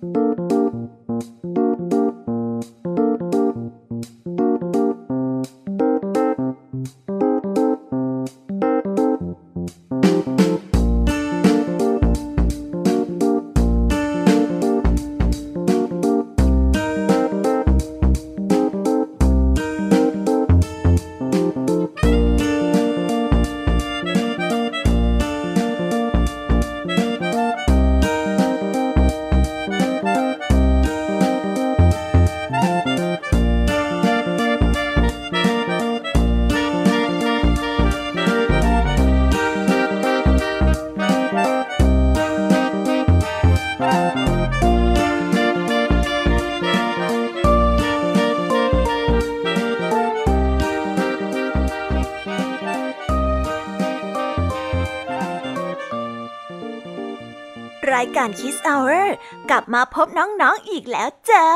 กา Hour กลับมาพบน้องๆออีกแล้วจ้า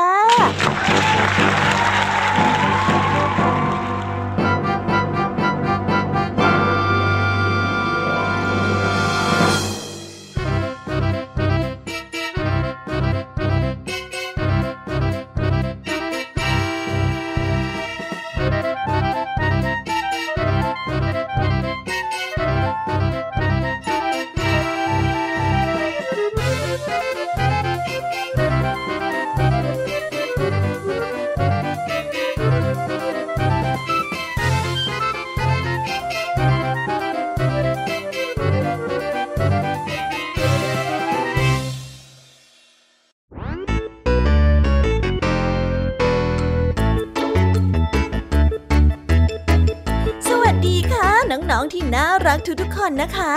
ที่น่ารักทุกๆคนนะคะ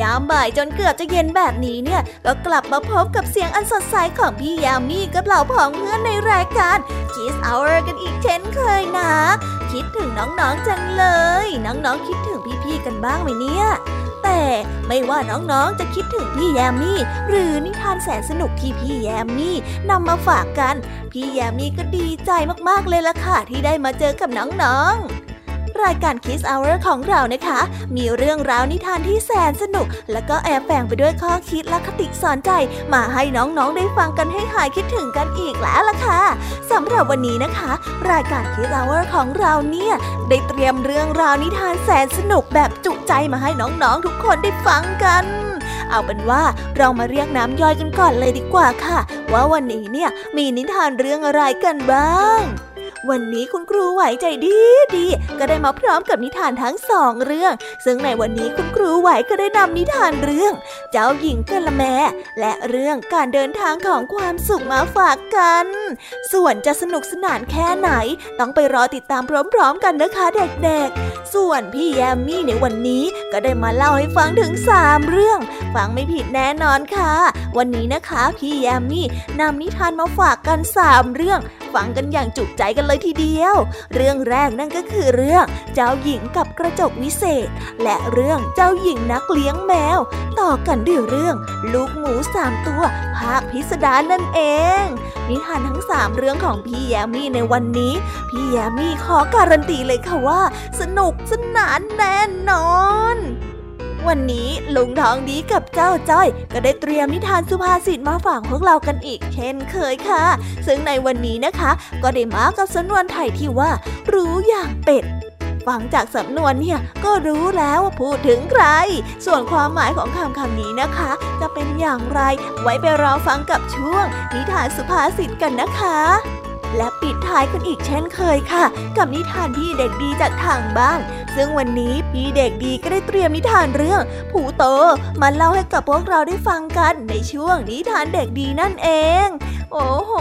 ยามบ่ายจนเกือบจะเย็นแบบนี้เนี่ย ก็กลับมาพบกับเสียงอันสดใสของพี่ยามีกับเหล่าพ้องเพื่อนในรายการ Kiss Hour กันอีกเช่นเคยนะ คิดถึงน้องๆจังเลย น้องๆคิดถึงพี่ๆกันบ้างไหมเนี่ยแต่ไม่ว่าน้องๆ จะคิดถึงพี่แยมมี่ หรือนิทานแสนสนุกที่พี่แยมมี่นำมาฝากกัน พี่แยมมี่ก็ดีใจมากๆเลยล่ะค่ะ ที่ได้มาเจอกับน้องๆ รายการ Kiss Hour ของเรานะคะ มีเรื่องราวนิทานที่แสนสนุก แล้วก็แอบแฝงไปด้วยข้อคิดและคติสอนใจ มาให้น้องๆได้ฟังกันให้หายคิดถึงกันอีกแล้วล่ะค่ะสำหรับวันนี้นะคะ รายการ Kiss Hour ของเราเนี่ยได้เตรียมเรื่องราวนิทานแสนสนุกแบบจุใจมาให้น้องๆทุกคนได้ฟังกันเอาเป็นว่าเรามาเรียกน้ำย่อยกันก่อนเลยดีกว่าค่ะ ว่าวันนี้เนี่ยมีนิทานเรื่องอะไรกันบ้าง วันนี้คุณครูไหวใจดีดีก็ได้มาพร้อมกับนิทานทั้งสองเรื่อง ซึ่งในวันนี้คุณครูไหวก็ได้นำนิทานเรื่อง เจ้าหญิงกะละแมและเรื่องการเดินทางของความสุขมาฝากกัน ส่วนจะสนุกสนานแค่ไหน ต้องไปรอติดตามพร้อมๆกันนะคะเด็กๆ ส่วนพี่แยมมี่ในวันนี้ก็ได้มาเล่าให้ฟังถึงสามเรื่อง ฟังไม่ผิดแน่นอนค่ะ วันนี้นะคะพี่แยมมี่นำนิทานมาฝากกันสามเรื่อง ฟังกันอย่างจุใจกันเลยเลยทีเดียว เรื่องแรกนั่นก็คือเรื่องเจ้าหญิงกับกระจกวิเศษ และเรื่องเจ้าหญิงนักเลี้ยงแมว ต่อกันด้วยเรื่อง ลูกหมูสามตัว ภาคพิสดารนั่นเอง นิทานทั้งสามเรื่องของพี่แยมี่ในวันนี้ พี่แยมี่ขอการันตีเลยค่ะว่า สนุกสนานแน่นอน วันนี้ลุงทองดีกับเจ้าจ้อย ก็ได้เตรียมนิทานสุภาษิตมาฝากพวกเรากันอีกเช่นเคยค่ะ ซึ่งในวันนี้นะคะ ก็ได้มากับสำนวนไทยที่ว่า รู้อย่างเป็ดฟังจากสำนวนเนี่ยก็รู้แล้วว่าพูดถึงใคร ส่วนความหมายของคำคำนี้นะคะ จะเป็นอย่างไร ไว้ไปรอฟังกับช่วง นิทานสุภาษิตกันนะคะ และปิดท้ายกันอีกเช่นเคยค่ะ กับนิทานพี่เด็กดีจากทางบ้าน ซึ่งวันนี้พี่เด็กดีก็ได้เตรียมนิทานเรื่อง ผูโตมาเล่าให้กับพวกเราได้ฟังกันในช่วงนิทานเด็กดีนั่นเอง โอ้โห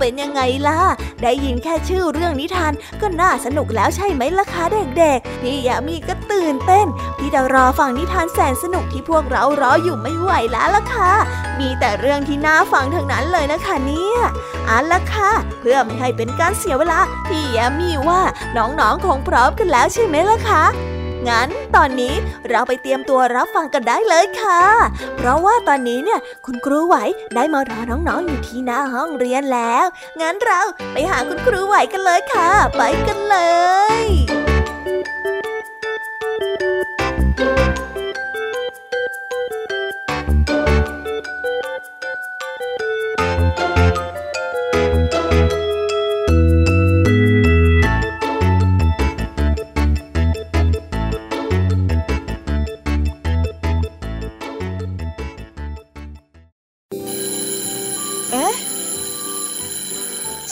เป็นยังไงล่ะ ได้ยินแค่ชื่อเรื่องนิทานก็น่าสนุกแล้วใช่ไหมล่ะคะเด็กๆ พี่ยามีก็ตื่นเต้นที่จะรอฟังนิทานแสนสนุกที่พวกเรารออยู่ไม่ไหวแล้วล่ะค่ะ มีแต่เรื่องที่น่าฟังทั้งนั้นเลยนะคะเนี่ยอันละค่ะเพื่อไม่ให้เป็นการเสียเวลา พี่แยมมี่ว่าน้องๆคงพร้อมกันแล้วใช่ไหมล่ะคะงั้นตอนนี้เราไปเตรียมตัวรับฟังกันได้เลยค่ะ เพราะว่าตอนนี้เนี่ยคุณครูไหวได้มารอน้องๆอยู่ที่หน้าห้องเรียนแล้ว งั้นเราไปหาคุณครูไหวกันเลยค่ะ ไปกันเลย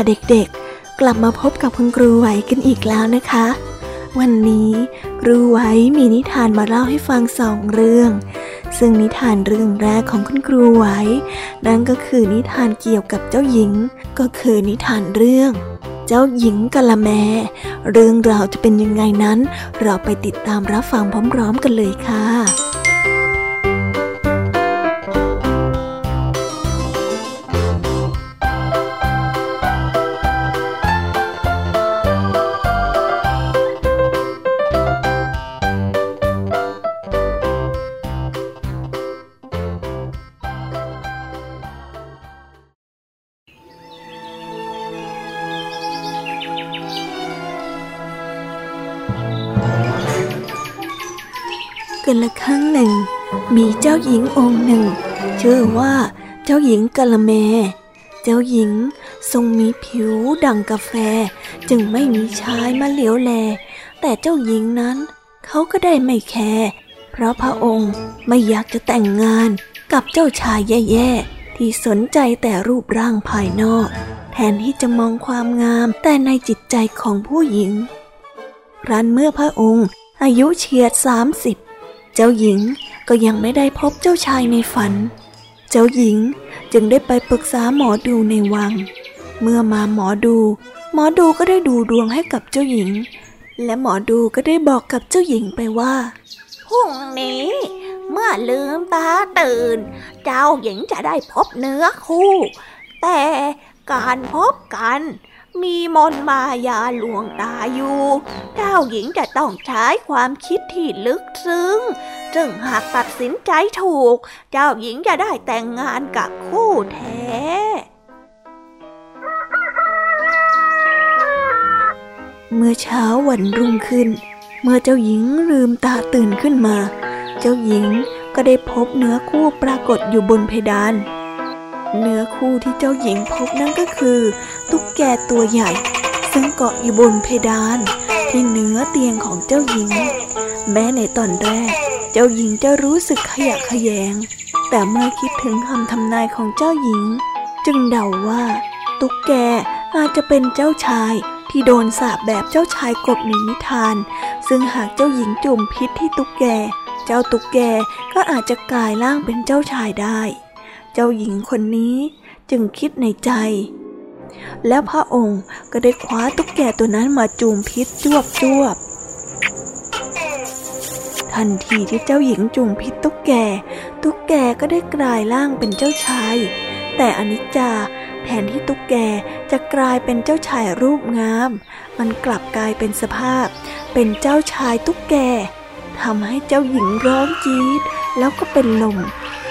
ค่ะเด็กๆ กลับมาพบกับคุณครูไหวกันอีกแล้วนะคะ วันนี้ครูไหวมีนิทานมาเล่าให้ฟังสองเรื่อง ซึ่งนิทานเรื่องแรกของคุณครูไหวนั่นก็คือนิทานเกี่ยวกับเจ้าหญิง ก็คือนิทานเรื่อง เจ้าหญิงกะละแม เรื่องราวจะเป็นยังไงนั้น เราไปติดตามรับฟังพร้อม ๆ กันเลยค่ะ หญิงองค์หนึ่ง ชื่อว่า เจ้าหญิงกะละแม เจ้าหญิงทรงมีผิวดังกาแฟ จึงไม่มีชายมาเหลียวแล แต่เจ้าหญิงนั้น เขาก็ได้ไม่แคร์เพราะพระองค์ไม่อยากจะแต่งงานกับเจ้าชายแย่ๆ ที่สนใจแต่รูปร่างภายนอก แทนที่จะมองความงามแต่ในจิตใจของผู้หญิงรันเมื่อพระองค์อายุเฉียดสามสิบเจ้าหญิง ก็ยังไม่ได้พบเจ้าชายในฝัน เจ้าหญิงจึงได้ไปปรึกษาหมอดูในวัง เมื่อมาหมอดู หมอดูก็ได้ดูดวงให้กับเจ้าหญิง และหมอดูก็ได้บอกกับเจ้าหญิงไปว่าพรุ่งนี้ เมื่อลืมตาตื่น เจ้าหญิงจะได้พบเนื้อคู่ แต่การพบกัน มีมนมายาลวงตาอยู่ เจ้าหญิงจะต้องใช้ความคิดที่ลึกซึ้ง ซึ่งหากตัดสินใจถูก เจ้าหญิงจะได้แต่งงานกับคู่แท้เมื่อเช้าวันรุ่งขึ้น เมื่อเจ้าหญิงลืมตาตื่นขึ้นมา เจ้าหญิงก็ได้พบเนื้อคู่ปรากฏอยู่บนเพดาน เนื้อคู่ที่เจ้าหญิงพบนั่นก็คือ ตุ๊กแกตัวใหญ่ ซึ่งเกาะอยู่บนเพดาน ที่เนื้อเตียงของเจ้าหญิง แม้ในตอนแรก เจ้าหญิงจะรู้สึกขยะแขยง แต่เมื่อคิดถึงคำทำนายของเจ้าหญิง จึงเดาว่า ตุ๊กแกอาจจะเป็นเจ้าชายที่โดนสาปแบบเจ้าชายกบในนิทาน ซึ่งหากเจ้าหญิงจุ่มพิษที่ตุ๊กแก เจ้าตุ๊กแกก็อาจจะกลายร่างเป็นเจ้าชายได้ เจ้าหญิงคนนี้จึงคิดในใจ แล้วพระองค์ก็ได้คว้าตุ๊กแกตัวนั้นมาจุ่มพิษจวบจวบทันทีที่เจ้าหญิงจุ่มพิษตุ๊กแก ตุ๊กแกก็ได้กลายร่างเป็นเจ้าชาย แต่อนิจจาแทนที่ตุ๊กแกจะกลายเป็นเจ้าชายรูปงาม มันกลับกลายเป็นสภาพ เป็นเจ้าชายตุ๊กแกทำให้เจ้าหญิงร้องจี๊ดแล้วก็เป็นลม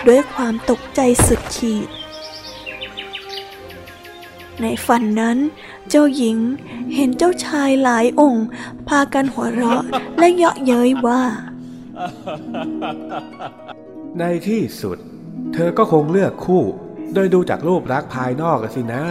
ด้วยความตกใจสุดขีด ในฝันนั้น เจ้าหญิงเห็นเจ้าชายหลายองค์ พากันหัวเราะและเยาะเย้ยว่า ในที่สุด เธอก็คงเลือกคู่ โดยดูจากรูปลักษณ์ภายนอกสินะ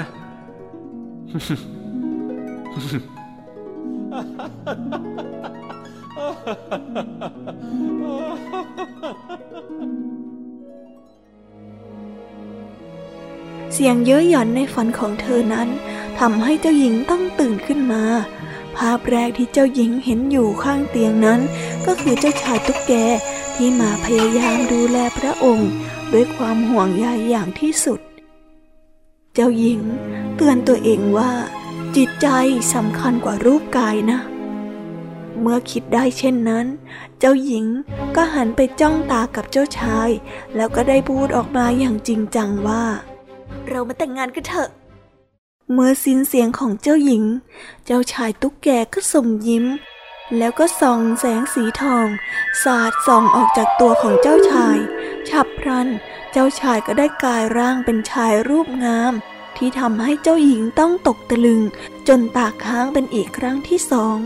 เสียงเย้ยหยันในฝันของเธอนั้นทำให้เจ้าหญิงต้องตื่นขึ้นมา ภาพแรกที่เจ้าหญิงเห็นอยู่ข้างเตียงนั้น ก็คือเจ้าชายตุ๊กแกที่มาพยายามดูแลพระองค์ ด้วยความห่วงใยอย่างที่สุด เจ้าหญิงเตือนตัวเองว่า จิตใจสำคัญกว่ารูปกายนะ เมื่อคิดได้เช่นนั้น เจ้าหญิงก็หันไปจ้องตากับเจ้าชาย แล้วก็ได้พูดออกมาอย่างจริงจังว่า เรามาแต่งงานกันเถอะ เมื่อสิ้นเสียงของเจ้าหญิง เจ้าชายตุ๊กแกก็ส่งยิ้ม แล้วก็ส่องแสงสีทอง สาดส่องออกจากตัวของเจ้าชาย ฉับพลัน เจ้าชายก็ได้กลายร่างเป็นชายรูปงาม ที่ทำให้เจ้าหญิงต้องตกตะลึง จนตาค้างเป็นอีกครั้งที่สอง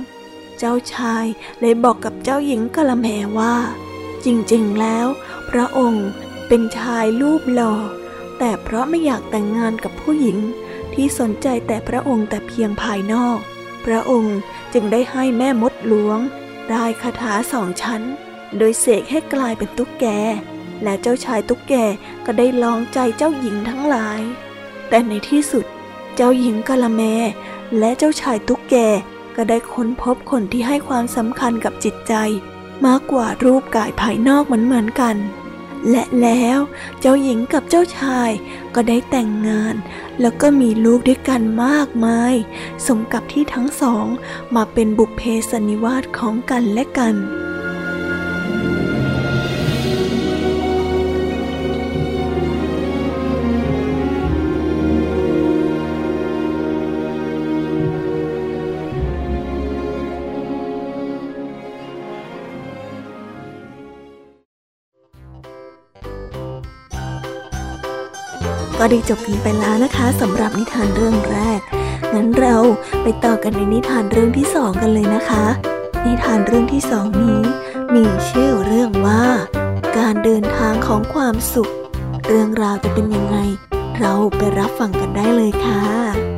เจ้าชายเลยบอกกับเจ้าหญิงกะละแมว่า จริงๆแล้ว พระองค์เป็นชายรูปหล่อ แต่เพราะไม่อยากแต่งงานกับผู้หญิงที่สนใจแต่พระองค์แต่เพียงภายนอก พระองค์จึงได้ให้แม่มดหลวงได้คาถาสองชั้น โดยเสกให้กลายเป็นตุ๊กแก และเจ้าชายตุ๊กแกก็ได้ลองใจเจ้าหญิงทั้งหลาย แต่ในที่สุด เจ้าหญิงกะละแม และเจ้าชายตุ๊กแกก็ได้ค้นพบคนที่ให้ความสำคัญกับจิตใจ มากกว่ารูปกายภายนอกเหมือนเหมือนกัน และแล้วเจ้าหญิงกับเจ้าชายก็ได้แต่งงาน แล้วก็มีลูกด้วยกันมากมาย สมกับที่ทั้งสองมาเป็นบุพเพสนนิวาสของกันและกัน ได้จบกันไปแล้วนะคะสำหรับนิทานเรื่องแรก งั้นเราไปต่อกันในนิทานเรื่องที่สองกันเลยนะคะ นิทานเรื่องที่สองนี้ มีชื่อเรื่องว่า การเดินทางของความสุข เรื่องราวจะเป็นยังไง เราไปรับฟังกันได้เลยค่ะ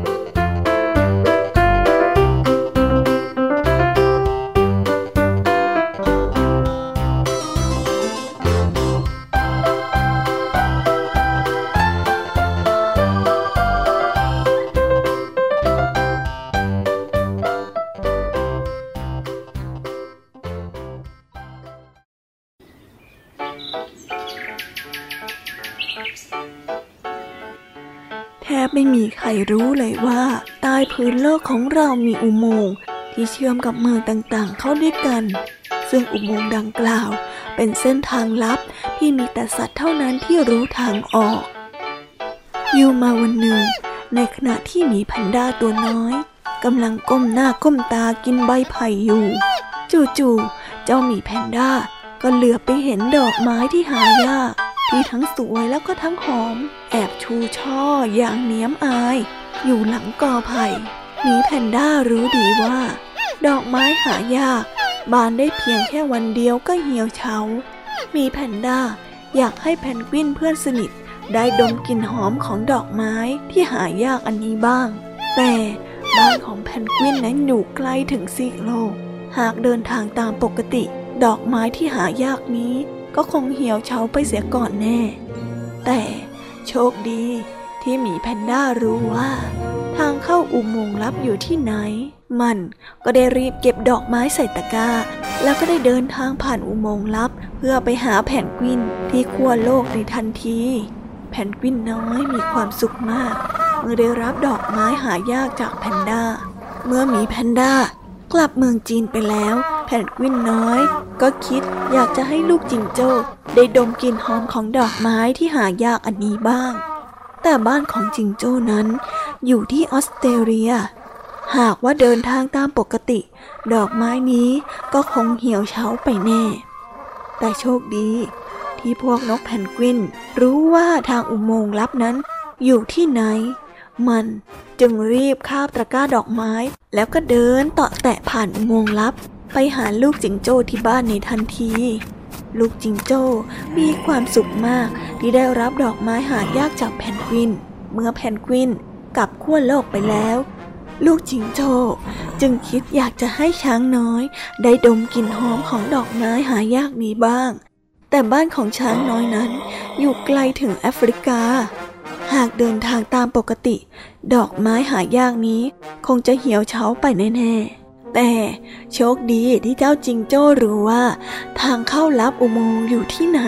รรู้เลยว่าใต้พื้นโลกของเรามีอุโมงค์ที่เชื่อมกับเมืองต่างๆ เข้าด้วยกัน ซึ่งอุโมงค์ดังกล่าว เป็นเส้นทางลับที่มีแต่สัตว์เท่านั้นที่รู้ทางออก อยู่มาวันหนึ่ง ในขณะที่หมีแพนด้าตัวน้อยกำลังก้มหน้าก้มตากินใบไผ่อยู่ จู่ๆเจ้าหมีแพนด้าก็เหลือไปเห็นดอกไม้ที่หายาก ที่ทั้งสวยแล้วก็ทั้งหอม แอบชูช่ออย่างเนี้ยมอาย อยู่หลังกอไผ่มีแพนด้ารู้ดีว่า ดอกไม้หายาก บานได้เพียงแค่วันเดียวก็เหี่ยวเฉามีแพนด้าอยากให้แพนกวินเพื่อนสนิทได้ดมกลิ่นหอมของดอกไม้ที่หายากอันนี้บ้าง แต่บ้านของแพนกวินนั้นอยู่ไกลถึงซีกโลก หากเดินทางตามปกติ ดอกไม้ที่หายากนี้ ก็คงเหี่ยวเฉาไปเสียก่อนแน่ แต่โชคดีที่หมีแพนด้ารู้ว่า ทางเข้าอุโมงค์ลับอยู่ที่ไหน มันก็ได้รีบเก็บดอกไม้ใส่ตะกร้า แล้วก็ได้เดินทางผ่านอุโมงค์ลับ เพื่อไปหาแผ่นกวินที่ขั้วโลกในทันที แผ่นกวินน้อยมีความสุขมาก เมื่อได้รับดอกไม้หายากจากแพนด้า เมื่อหมีแพนด้า กลับเมืองจีนไปแล้ว แพนกวินน้อย ก็คิดอยากจะให้ลูกจิงโจ้ได้ดมกลิ่นหอมของดอกไม้ที่หายากอันนี้บ้าง แต่บ้านของจิงโจ้นั้น อยู่ที่ออสเตรเลีย หากว่าเดินทางตามปกติ ดอกไม้นี้ก็คงเหี่ยวเฉาไปแน่ แต่โชคดี ที่พวกนกแพนกวิน รู้ว่าทางอุโมงค์ลับนั้นอยู่ที่ไหน มัน จึงรีบคาบตะกร้าดอกไม้ แล้วก็เดินต่อแตะผ่านอุโมงค์ลับ ไปหาลูกจิงโจ้ที่บ้านในทันที ลูกจิงโจ้มีความสุขมากที่ได้รับดอกไม้หายากจากแพนกวิน เมื่อแพนกวินกลับขั้วโลกไปแล้ว ลูกจิงโจ้จึงคิดอยากจะให้ช้างน้อย ได้ดมกลิ่นหอมของดอกไม้หายากนี้บ้าง แต่บ้านของช้างน้อยนั้นอยู่ไกลถึงแอฟริกา หากเดินทางตามปกติ ดอกไม้หายากนี้ คงจะเหี่ยวเฉาไปแน่ๆ แต่โชคดีที่เจ้าจิงโจ้รู้ว่า ทางเข้าลับอุโมงค์อยู่ที่ไหน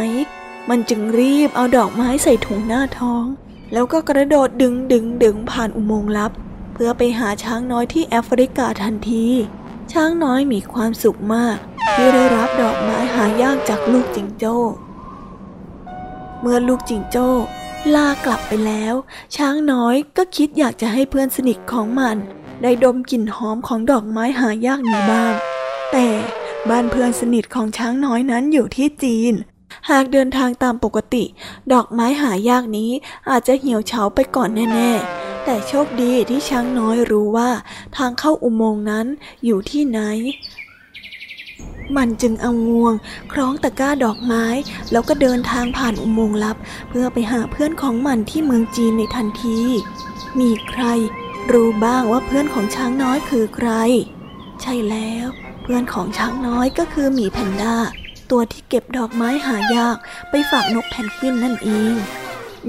มันจึงรีบเอาดอกไม้ใส่ถุงหน้าท้อง แล้วก็กระโดดดึงดึงดึงผ่านอุโมงค์ลับ เพื่อไปหาช้างน้อยที่แอฟริกาทันที ช้างน้อยมีความสุขมาก ที่ได้รับดอกไม้หายากจากลูกจิงโจ้ เมื่อลูกจิงโจ้ ลากลับไปแล้ว ช้างน้อยก็คิดอยากจะให้เพื่อนสนิทของมัน ได้ดมกลิ่นหอมของดอกไม้หายากนี้บ้าง แต่บ้านเพื่อนสนิทของช้างน้อยนั้นอยู่ที่จีน หากเดินทางตามปกติ ดอกไม้หายากนี้อาจจะเหี่ยวเฉาไปก่อนแน่ๆ แต่โชคดีที่ช้างน้อยรู้ว่า ทางเข้าอุโมงค์นั้นอยู่ที่ไหน มันจึงเอางวง คล้องตะกร้าดอกไม้ แล้วก็เดินทางผ่านอุโมงค์ลับ เพื่อไปหาเพื่อนของมันที่เมืองจีนในทันที มีใคร รู้บ้างว่าเพื่อนของช้างน้อยคือใคร ใช่แล้ว เพื่อนของช้างน้อยก็คือหมีแพนด้า ตัวที่เก็บดอกไม้หายากไปฝากนกแพนกวินนั่นเอง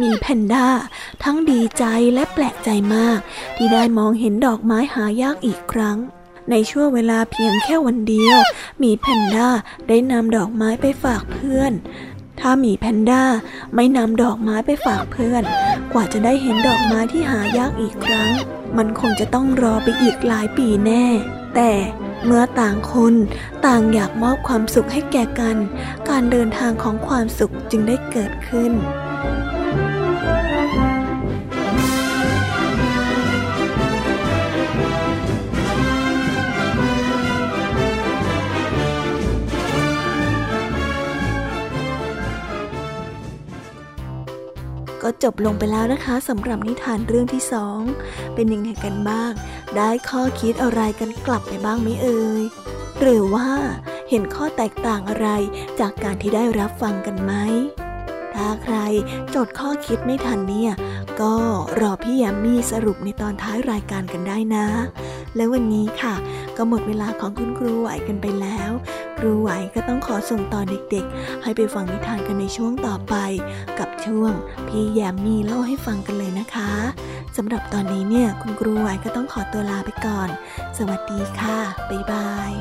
มีแพนด้า ทั้งดีใจและแปลกใจมาก ที่ได้มองเห็นดอกไม้หายากอีกครั้ง ในช่วงเวลาเพียงแค่วันเดียวหมีแพนด้าได้นำดอกไม้ไปฝากเพื่อน ถ้าหมีแพนด้าไม่นำดอกไม้ไปฝากเพื่อน กว่าจะได้เห็นดอกไม้ที่หายากอีกครั้ง มันคงจะต้องรอไปอีกหลายปีแน่ แต่เมื่อต่างคนต่างอยากมอบความสุขให้แก่กัน การเดินทางของความสุขจึงได้เกิดขึ้น ก็จบลงไปแล้วนะคะสำหรับนิทานเรื่องที่สอง เป็นยังไงกันบ้าง ได้ข้อคิดอะไรกันกลับไปบ้างไหมเอ่ยหรือว่าเห็นข้อแตกต่างอะไรจากการที่ได้รับฟังกันไหมถ้าใครจดข้อคิดไม่ทันเนี่ย ก็รอพี่ยามีสรุปในตอนท้ายรายการกันได้นะ และวันนี้ค่ะ ก็หมดเวลาของคุณครูไหวกันไปแล้ว ครูไหวก็ต้องขอส่งต่อเด็กๆ ให้ไปฟังนิทานกันในช่วงต่อไป กับช่วงพี่แยมมีเล่าให้ฟังกันเลยนะคะสำหรับตอนนี้เนี่ยคุณครูไหวก็ต้องขอตัวลาไปก่อน สวัสดีค่ะ บ๊ายบาย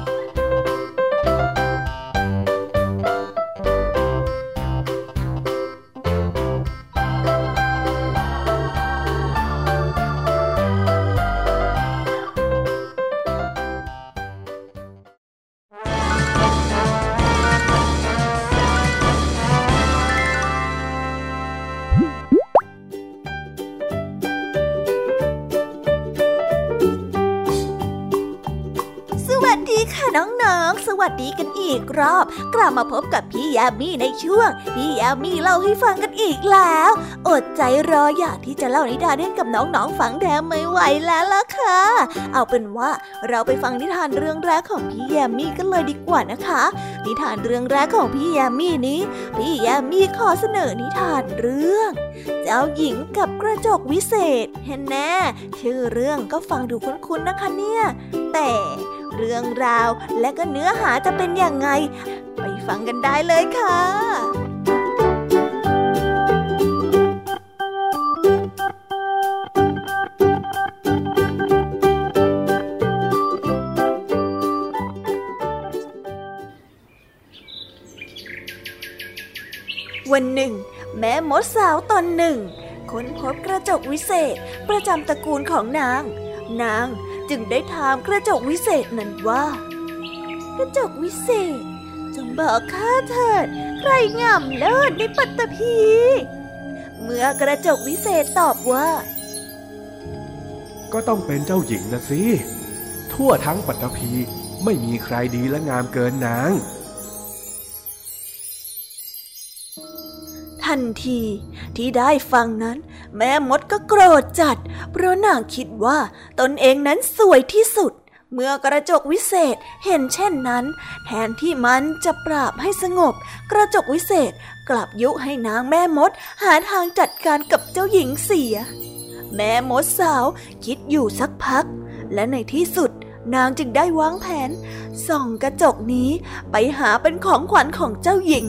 วัสดีกันอีกรอบ กลับมาพบกับพี่ยามีในช่วง พี่ยามีเล่าให้ฟังกันอีกแล้ว อดใจรออยากที่จะเล่านิทานให้กับน้องๆฟังแทมไม่ไหวแล้วล่ะค่ะ เอาเป็นว่าเราไปฟังนิทานเรื่องแรกของพี่ยามีกันเลยดีกว่านะคะ นิทานเรื่องแรกของพี่ยามีนี้ พี่ยามีขอเสนอนิทานเรื่อง เจ้าหญิงกับกระจกวิเศษเห็นแน่ชื่อเรื่องก็ฟังดูคุ้นๆนะคะเนี่ย แต่ เรื่องราว และก็เนื้อหาจะเป็นอย่างไง ไปฟังกันได้เลยค่ะวันหนึ่ง แม่มดสาวตอนหนึ่ง ค้นพบกระจกวิเศษ ประจำตระกูลของนาง นาง จึงได้ถามกระจกวิเศษนั้นว่า กระจกวิเศษ จงบอกข้าเถิด ใครงามเลิศในปัตตภีเมื่อกระจกวิเศษตอบว่า ก็ต้องเป็นเจ้าหญิงนะสิ ทั่วทั้งปัตตภีไม่มีใครดีและงามเกินนาง ทันทีที่ได้ฟังนั้น แม่มดก็โกรธจัด เพราะนางคิดว่าตนเองนั้นสวยที่สุด เมื่อกระจกวิเศษเห็นเช่นนั้น แทนที่มันจะปราบให้สงบ กระจกวิเศษกลับยุให้นางแม่มดหาทางจัดการกับเจ้าหญิงเสีย แม่มดสาวคิดอยู่สักพัก และในที่สุดนางจึงได้วางแผน ส่องกระจกนี้ไปหาเป็นของขวัญของเจ้าหญิง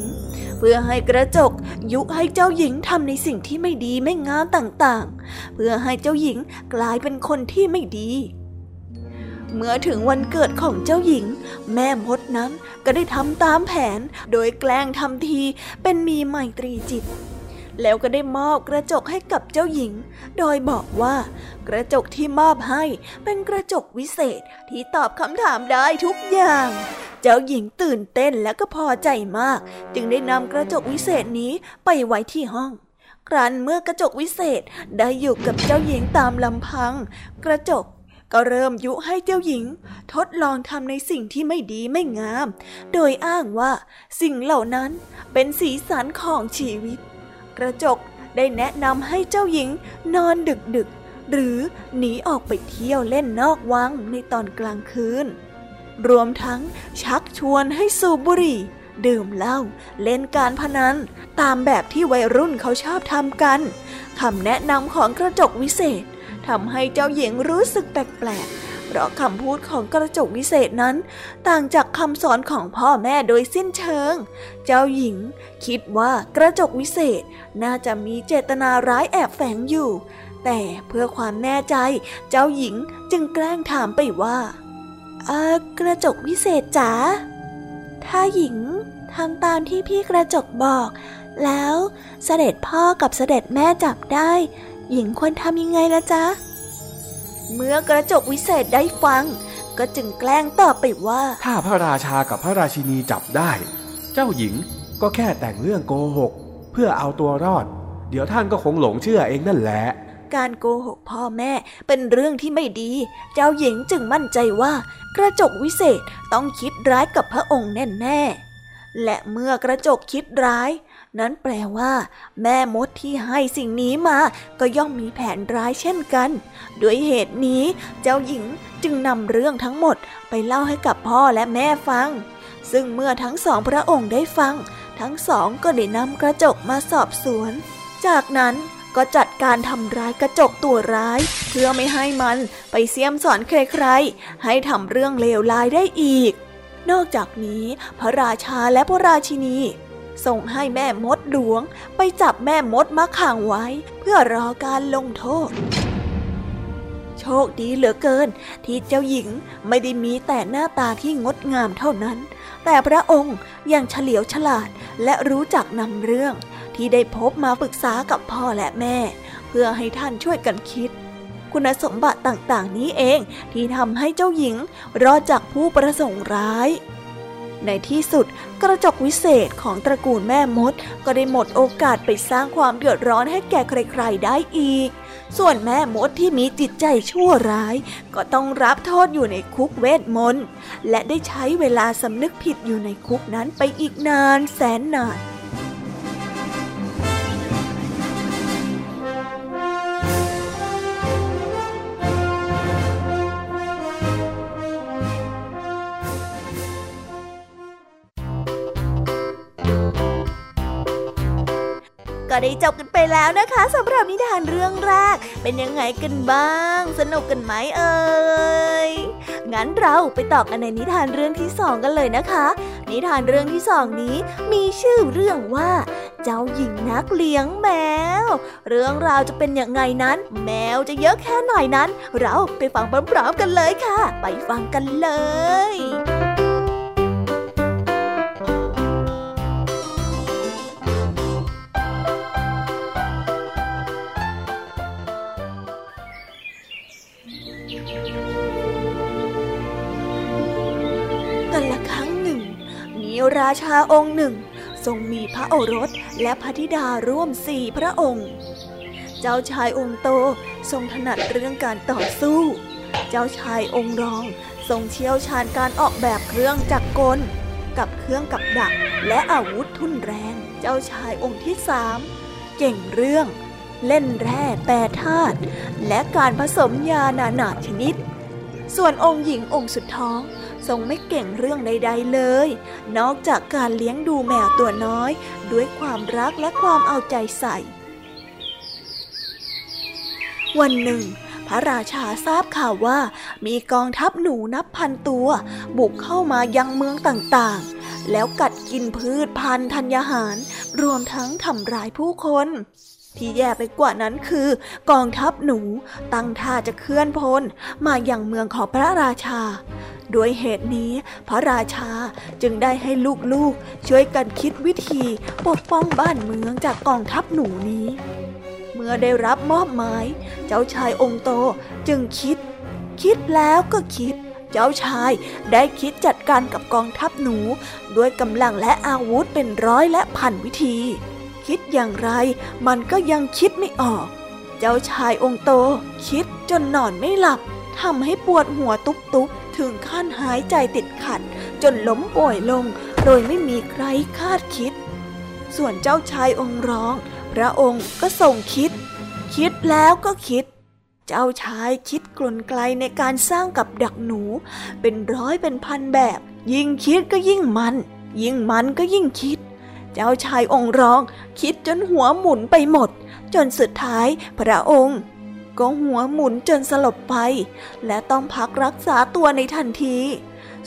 เพื่อให้กระจกยุให้เจ้าหญิงทำในสิ่งที่ไม่ดีไม่งามต่างๆ เพื่อให้เจ้าหญิงกลายเป็นคนที่ไม่ดี เมื่อถึงวันเกิดของเจ้าหญิง แม่มดนั้นก็ได้ทำตามแผนโดยแกล้งทำทีเป็นมีไมตรีจิตแล้วก็ได้มอบกระจกให้กับเจ้าหญิง โดยบอกว่า กระจกที่มอบให้เป็นกระจกวิเศษที่ตอบคำถามได้ทุกอย่าง เจ้าหญิงตื่นเต้นและก็พอใจมาก จึงได้นำกระจกวิเศษนี้ไปไว้ที่ห้อง ครั้นเมื่อกระจกวิเศษได้อยู่กับเจ้าหญิงตามลำพัง กระจกก็เริ่มยุให้เจ้าหญิง ทดลองทำในสิ่งที่ไม่ดีไม่งาม โดยอ้างว่าสิ่งเหล่านั้นเป็นสีสันของชีวิต กระจกได้แนะนำให้เจ้าหญิงนอนดึกดึกหรือหนีออกไปเที่ยวเล่นนอกวังในตอนกลางคืน รวมทั้งชักชวนให้สูบบุหรี่ ดื่มเหล้าเล่นการพนัน ตามแบบที่วัยรุ่นเขาชอบทำกันคำแนะนำของกระจกวิเศษทำให้เจ้าหญิงรู้สึกแปลกๆ เพราะคำพูดของกระจกวิเศษนั้น ต่างจากคำสอนของพ่อแม่โดยสิ้นเชิง เจ้าหญิงคิดว่ากระจกวิเศษน่าจะมีเจตนาร้ายแอบแฝงอยู่ แต่เพื่อความแน่ใจเจ้าหญิงจึงแกล้งถามไปว่า เออกระจกวิเศษจ๋า ถ้าหญิงทำตามที่พี่กระจกบอก แล้วเสด็จพ่อกับเสด็จแม่จับได้ หญิงควรทำยังไงละจ๊ะ เมื่อกระจกวิเศษได้ฟัง ก็จึงแกล้งตอบไปว่า ถ้าพระราชากับพระราชินีจับได้ เจ้าหญิงก็แค่แต่งเรื่องโกหก เพื่อเอาตัวรอด เดี๋ยวท่านก็คงหลงเชื่อเองนั่นแหละ การโกหกพ่อแม่เป็นเรื่องที่ไม่ดี เจ้าหญิงจึงมั่นใจว่า กระจกวิเศษต้องคิดร้ายกับพระองค์แน่ๆ และเมื่อกระจกคิดร้าย นั้นแปลว่า แม่มดที่ให้สิ่งนี้มาก็ย่อมมีแผนร้ายเช่นกัน ด้วยเหตุนี้เจ้าหญิงจึงนำเรื่องทั้งหมดไปเล่าให้กับพ่อและแม่ฟัง ซึ่งเมื่อทั้งสองพระองค์ได้ฟัง ทั้งสองก็ได้นำกระจกมาสอบสวน จากนั้น ก็จัดการทำร้ายกระจกตัวร้าย เพื่อไม่ให้มันไปเสียมสอนใครๆ ให้ทำเรื่องเลวร้ายได้อีก นอกจากนี้พระราชาและพระราชินี ส่งให้แม่มดหลวง ไปจับแม่มดมาขังไว้ เพื่อรอการลงโทษ โชคดีเหลือเกิน ที่เจ้าหญิงไม่ได้มีแต่หน้าตาที่งดงามเท่านั้น แต่พระองค์ยังเฉลียวฉลาดและรู้จักนำเรื่อง ที่ได้พบมาปรึกษากับพ่อและแม่ เพื่อให้ท่านช่วยกันคิด คุณสมบัติต่างๆ นี้เองที่ทำให้เจ้าหญิงรอดจากผู้ประสงค์ร้าย ในที่สุดกระจกวิเศษของตระกูลแม่มด ก็ได้หมดโอกาสไปสร้างความเดือดร้อนให้แก่ใครๆ ได้อีก ส่วนแม่มดที่มีจิตใจชั่วร้าย ก็ต้องรับโทษอยู่ในคุกเวทมนต์และได้ใช้เวลาสำนึกผิดอยู่ในคุกนั้นไปอีกนานแสนนาน ก็ได้จบกันไปแล้วนะคะสำหรับนิทานเรื่องแรก เป็นยังไงกันบ้าง สนุกกันไหมเอ่ยงั้นเราไปต่อกันในนิทานเรื่องที่สองกันเลยนะคะ นิทานเรื่องที่สองนี้มีชื่อเรื่องว่า เจ้าหญิงนักเลี้ยงแมว เรื่องราวจะเป็นยังไงนั้น แมวจะเยอะแค่ไหนนั้น เราไปฟังพร้อมๆกันเลยค่ะ ไปฟังกันเลย ราชาองค์หนึ่ง ทรงมีพระโอรสและพระธิดาร่วมสี่พระองค์ เจ้าชายองค์โตทรงถนัดเรื่องการต่อสู้ เจ้าชายองค์รองทรงเชี่ยวชาญการออกแบบเครื่องจักรกล กับเครื่องกับดักและอาวุธทุ่นแรง เจ้าชายองค์ที่สามเก่งเรื่อง เล่นแร่แปรธาตุและการผสมยานานาชนิด ส่วนองค์หญิงองค์สุดท้อง ทรงไม่เก่งเรื่องใด ๆเลย นอกจากการเลี้ยงดูแมวตัวน้อย ด้วยความรักและความเอาใจใส่ วันหนึ่ง พระราชาทราบข่าวว่า มีกองทัพหนูนับพันตัว บุกเข้ามายังเมืองต่างๆ แล้วกัดกินพืชพันธุ์ธัญญาหาร รวมทั้งทำร้ายผู้คน ที่แย่ไปกว่านั้นคือกองทัพหนู ตั้งท่าจะเคลื่อนพลมายังเมืองของพระราชา ด้วยเหตุนี้ พระราชาจึงได้ให้ลูกๆ ช่วยกันคิดวิธีปกป้องบ้านเมืองจากกองทัพหนูนี้ เมื่อได้รับมอบหมาย เจ้าชายองค์โตจึงคิด คิดแล้วก็คิด เจ้าชายได้คิดจัดการกับกองทัพหนู ด้วยกำลังและอาวุธเป็นร้อยและพันวิธี คิดอย่างไร มันก็ยังคิดไม่ออก เจ้าชายองค์โต คิดจนนอนไม่หลับทำให้ปวดหัวตุบๆถึงขั้นหายใจติดขัด จนล้มป่วยลง โดยไม่มีใครคาดคิด ส่วนเจ้าชายองค์ร้อง พระองค์ก็ส่งคิด คิดแล้วก็คิด เจ้าชายคิดกลนไกลในการสร้างกับดักหนู เป็นร้อยเป็นพันแบบ ยิ่งคิดก็ยิ่งมัน ยิ่งมันก็ยิ่งคิด เจ้าชายองค์ร้อง คิดจนหัวหมุนไปหมด จนสุดท้ายพระองค์ก็หัวหมุนจนสลบไป และต้องพักรักษาตัวในทันที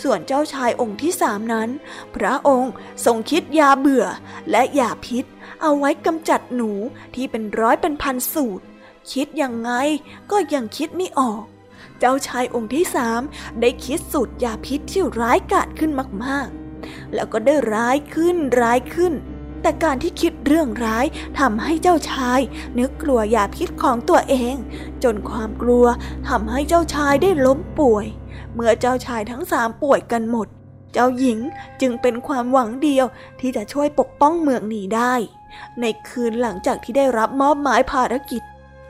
ส่วนเจ้าชายองค์ที่สามนั้น พระองค์ทรงคิดยาเบื่อและยาพิษ เอาไว้กำจัดหนูที่เป็นร้อยเป็นพันสูตร คิดยังไงก็ยังคิดไม่ออก เจ้าชายองค์ที่สามได้คิดสูตรยาพิษที่ร้ายกาจขึ้นมากๆ แล้วก็ได้ร้ายขึ้นร้ายขึ้น แต่การที่คิดเรื่องร้ายทำให้เจ้าชาย นึกกลัวยาพิษของตัวเอง จนความกลัวทำให้เจ้าชายได้ล้มป่วย เมื่อเจ้าชายทั้งสามป่วยกันหมด เจ้าหญิงจึงเป็นความหวังเดียวที่จะช่วยปกป้องเมืองนี้ได้ ในคืนหลังจากที่ได้รับมอบหมายภารกิจ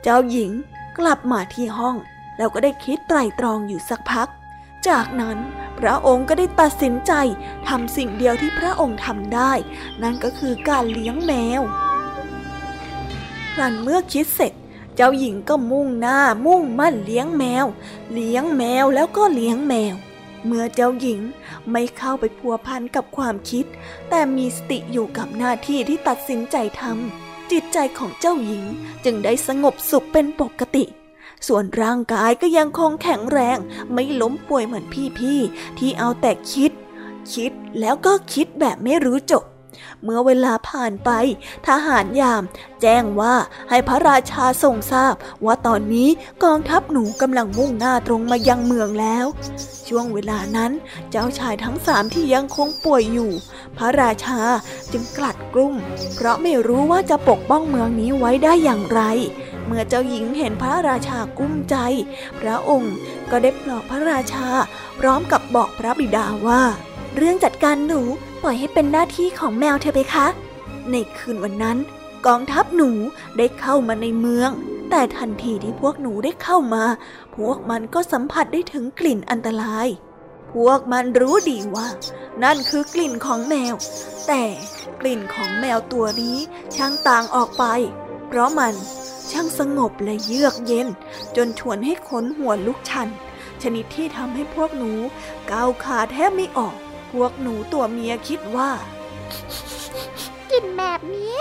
เจ้าหญิงกลับมาที่ห้อง แล้วก็ได้คิดไตร่ตรองอยู่สักพัก จากนั้นพระองค์ก็ได้ตัดสินใจทำสิ่งเดียวที่พระองค์ทำได้ นั่นก็คือการเลี้ยงแมว ครั้นเมื่อคิดเสร็จ เจ้าหญิงก็มุ่งหน้ามุ่งมั่นเลี้ยงแมว เลี้ยงแมวแล้วก็เลี้ยงแมว เมื่อเจ้าหญิงไม่เข้าไปพัวพันกับความคิด แต่มีสติอยู่กับหน้าที่ที่ตัดสินใจทำจิตใจของเจ้าหญิงจึงได้สงบสุขเป็นปกติ ส่วนร่างกายก็ยังคงแข็งแรง ไม่ล้มป่วยเหมือนพี่ๆ ที่เอาแต่คิด คิดแล้วก็คิดแบบไม่รู้จบ เมื่อเวลาผ่านไป ทหารยาม แจ้งว่าให้พระราชาทรงทราบ ว่าตอนนี้กองทัพหนูกำลังมุ่งหน้าตรงมายังเมืองแล้ว ช่วงเวลานั้นเจ้าชายทั้งสามที่ยังคงป่วยอยู่ พระราชาจึงกลัดกลุ้มเพราะไม่รู้ว่าจะปกป้องเมืองนี้ไว้ได้อย่างไร เมื่อเจ้าหญิงเห็นพระราชากุ้มใจ พระองค์ก็ได้ปลอบพระราชา พร้อมกับบอกพระบิดาว่า เรื่องจัดการหนูปล่อยให้เป็นหน้าที่ของแมวเธอไปคะ ในคืนวันนั้น กองทัพหนูได้เข้ามาในเมือง แต่ทันทีที่พวกหนูได้เข้ามา พวกมันก็สัมผัสได้ถึงกลิ่นอันตราย พวกมันรู้ดีว่า นั่นคือกลิ่นของแมว แต่กลิ่นของแมวตัวนี้ช่างต่างออกไป เพราะมันช่างสงบและเยือกเย็น จนชวนให้ขนหัวลุกชัน ชนิดที่ทำให้พวกหนูก้าวขาแทบไม่ออก พวกหนูตัวเมียคิดว่า กลิ่นแบบนี้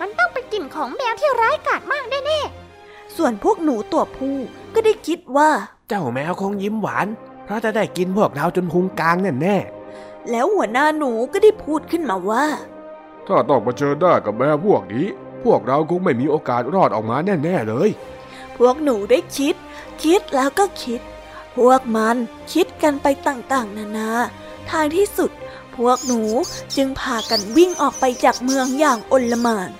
มันต้องเป็นกลิ่นของแมวที่ร้ายกาจมากแน่ๆส่วนพวกหนูตัวผู้ก็ได้คิดว่า เจ้าแมวคงยิ้มหวาน เพราะจะได้กินพวกเราจนพุงกลางแน่แน่แล้วหัวหน้าหนูก็ได้พูดขึ้นมาว่า ถ้าต้องมาเจอได้กับแมวพวกนี้ พวกเราคงไม่มีโอกาสรอดออกมาแน่ ๆ เลย พวกหนูได้คิด คิดแล้วก็คิด พวกมันคิดกันไปต่างๆ นานาทางที่สุด พวกหนูจึงพากันวิ่งออกไปจากเมืองอย่างอลหม่าน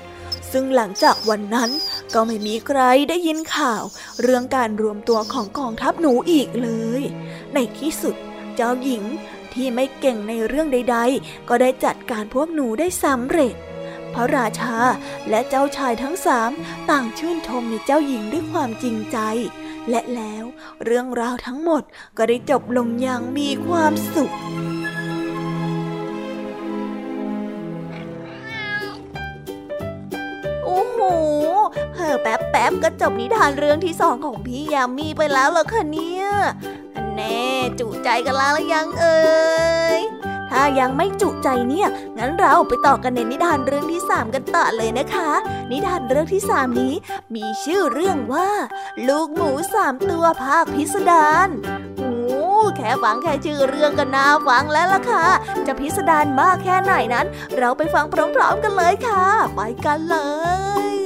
ซึ่งหลังจากวันนั้นก็ไม่มีใครได้ยินข่าว เรื่องการรวมตัวของกองทัพหนูอีกเลย ในที่สุดเจ้าหญิงที่ไม่เก่งในเรื่องใด ๆ ก็ได้จัดการพวกหนูได้สำเร็จ พระราชาและเจ้าชายทั้งสามต่างชื่นชมในเจ้าหญิงด้วยความจริงใจ และแล้วเรื่องราวทั้งหมดก็ได้จบลงอย่างมีความสุขโอ้โหเอแป๊บแป๊บก็จบนิทานเรื่องที่สองของพี่ยามีไปแล้วเหรอคะเนี่ย แน่จุใจกันแล้วยังเอ่ย ถ้ายังไม่จุใจเนี่ย งั้นเราไปต่อกันในนิทานเรื่องที่สามกันต่อเลยนะคะ นิทานเรื่องที่สามนี้ มีชื่อเรื่องว่า ลูกหมูสามตัวภาคพิสดารโอ้แค่ฟังแค่ชื่อเรื่องก็น่าฟังแล้วล่ะค่ะ จะพิสดารมากแค่ไหนนั้น เราไปฟังพร้อมๆกันเลยค่ะ ไปกันเลย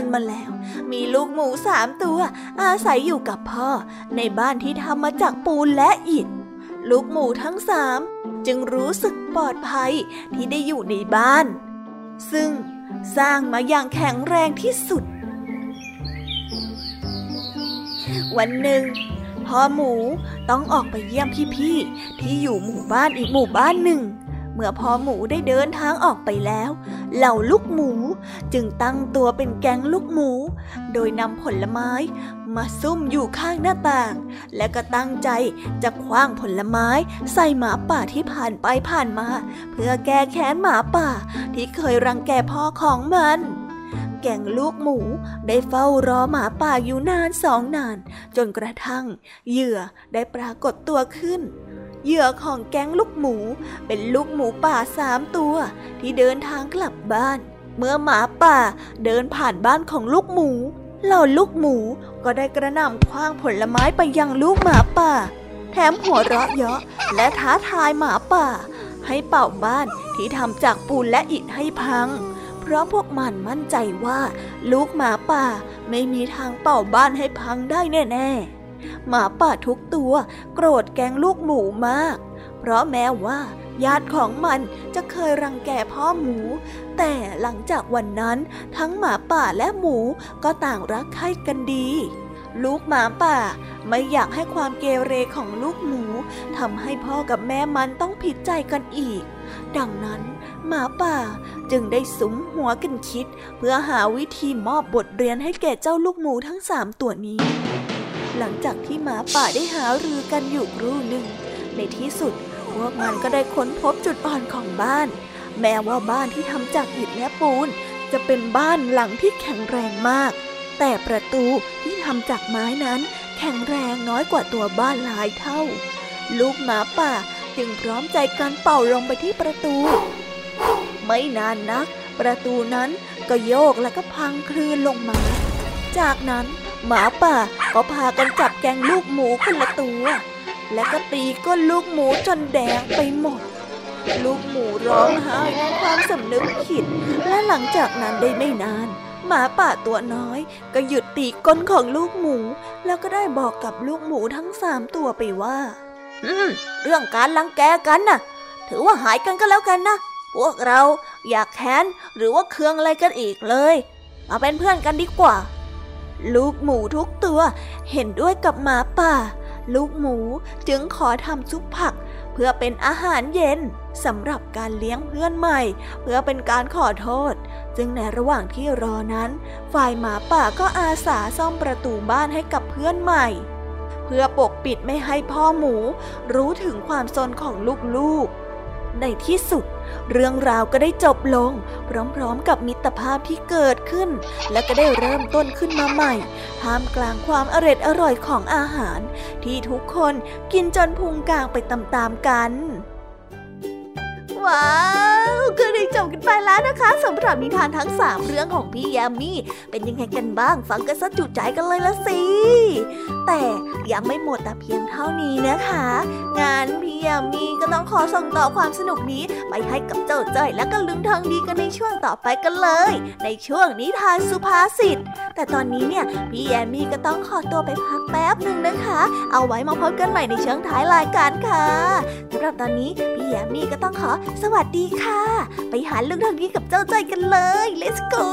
านมาแล้ว มีลูกหมูสามตัว อาศัยอยู่กับพ่อ ในบ้านที่ทำมาจากปูนและอิฐ ลูกหมูทั้งสามจึงรู้สึกปลอดภัยที่ได้อยู่ในบ้าน ซึ่งสร้างมาอย่างแข็งแรงที่สุด วันหนึ่งพ่อหมูต้องออกไปเยี่ยมพี่ๆที่อยู่หมู่บ้านอีกหมู่บ้านหนึ่ง มื่อพ่อหมูได้เดินทางออกไปแล้ว เหล่าลูกหมูจึงตั้งตัวเป็นแก๊งลูกหมู โดยนำผลไม้มาซุ่มอยู่ข้างหน้าต่าง และก็ตั้งใจจะคว้างผลไม้ใส่หมาป่าที่ผ่านไปผ่านมา เพื่อแก้แค้นหมาป่าที่เคยรังแกพ่อของมันแก่งลูกหมูได้เฝ้ารอหมาป่าอยู่นานสองนาน จนกระทั่งเหยื่อได้ปรากฏตัวขึ้น เหยื่อของแก๊งลูกหมู เป็นลูกหมูป่าสามตัว ที่เดินทางกลับบ้าน เมื่อหมาป่าเดินผ่านบ้านของลูกหมู เหล่าลูกหมูก็ได้กระหน่ำคว้างผลไม้ไปยังลูกหมาป่า แถมหัวเราะเยาะและท้าทายหมาป่า ให้เป่าบ้านที่ทำจากปูนและอิฐให้พัง เพราะพวกมันมั่นใจว่า ลูกหมาป่าไม่มีทางเป่าบ้านให้พังได้แน่ ๆ หมาป่าทุกตัวโกรธแกงลูกหมูมาก เพราะแม้ว่าญาติของมันจะเคยรังแกพ่อหมู แต่หลังจากวันนั้นทั้งหมาป่าและหมูก็ต่างรักใคร่กันดี ลูกหมาป่าไม่อยากให้ความเกเรของลูกหมูทำให้พ่อกับแม่มันต้องผิดใจกันอีก ดังนั้นหมาป่าจึงได้สุมหัวกันคิด เพื่อหาวิธีมอบบทเรียนให้แก่เจ้าลูกหมูทั้งสามตัวนี้ หลังจากที่หมาป่าได้หารือกันอยู่ครู่หนึ่ง ในที่สุด พวกมันก็ได้ค้นพบจุดอ่อนของบ้าน แม้ว่าบ้านที่ทำจากอิฐและปูน จะเป็นบ้านหลังที่แข็งแรงมาก แต่ประตูที่ทำจากไม้นั้น แข็งแรงน้อยกว่าตัวบ้านหลายเท่า ลูกหมาป่าจึงพร้อมใจกันเป่าลงไปที่ประตู ไม่นานนัก ประตูนั้นก็โยกและก็พังคลื่นลงมา จากนั้น หมาป่าก็พากันจับแกงลูกหมูคนละตัว และก็ตีก้นลูกหมูจนแดงไปหมด ลูกหมูร้องไห้ด้วยความสำนึกผิด และหลังจากนั้นได้ไม่นาน หมาป่าตัวน้อย ก็หยุดตีก้นของลูกหมู แล้วก็ได้บอกกับลูกหมูทั้งสามตัวไปว่า อืม เรื่องการลังแกกันน่ะ ถือว่าหายกันก็แล้วกันนะพวกเราอยากแค้นหรือว่าเคืองอะไรกันอีกเลย มาเป็นเพื่อนกันดีกว่า ลูกหมูทุกตัวเห็นด้วยกับหมาป่า ลูกหมูจึงขอทำซุปผัก เพื่อเป็นอาหารเย็นสำหรับการเลี้ยงเพื่อนใหม่ เพื่อเป็นการขอโทษจึงในระหว่างที่รอนั้น ฝ่ายหมาป่าก็อาสาซ่อมประตูบ้านให้กับเพื่อนใหม่ เพื่อปกปิดไม่ให้พ่อหมูรู้ถึงความซนของลูกๆ ในที่สุด เรื่องราวก็ได้จบลง พร้อมๆกับมิตรภาพที่เกิดขึ้น และก็ได้เริ่มต้นขึ้นมาใหม่ท่ามกลางความอร็ดอร่อยของอาหาร ที่ทุกคนกินจนพุงกลางไปตามๆกัน ว้าวก็ได้จบกันไปแล้วนะคะสำหรับนิทานทั้ง 3 เรื่องของพี่ยามีเป็นยังไงกันบ้างฟังกันซะจุใจกันเลยละสิแต่ยังไม่หมดแต่เพียงเท่านี้นะคะ งานพี่ยามีก็ต้องขอส่งต่อความสนุกนี้ไปให้กับเจ้าจ้อยและก็ลุงทองดีกันในช่วงต่อไปกันเลย ในช่วงนิทานสุภาษิตแต่ตอนนี้เนี่ยพี่แยมมี่ก็ต้องขอตัวไปพักแป๊บหนึ่งนะคะ เอาไว้มาพบกันใหม่ในช่วงท้ายรายการค่ะสำหรับตอนนี้พี่แยมมี่ก็ต้องขอสวัสดีค่ะไปหาเรื่องทองนี้กับเจ้าจ้อยกันเลย let's go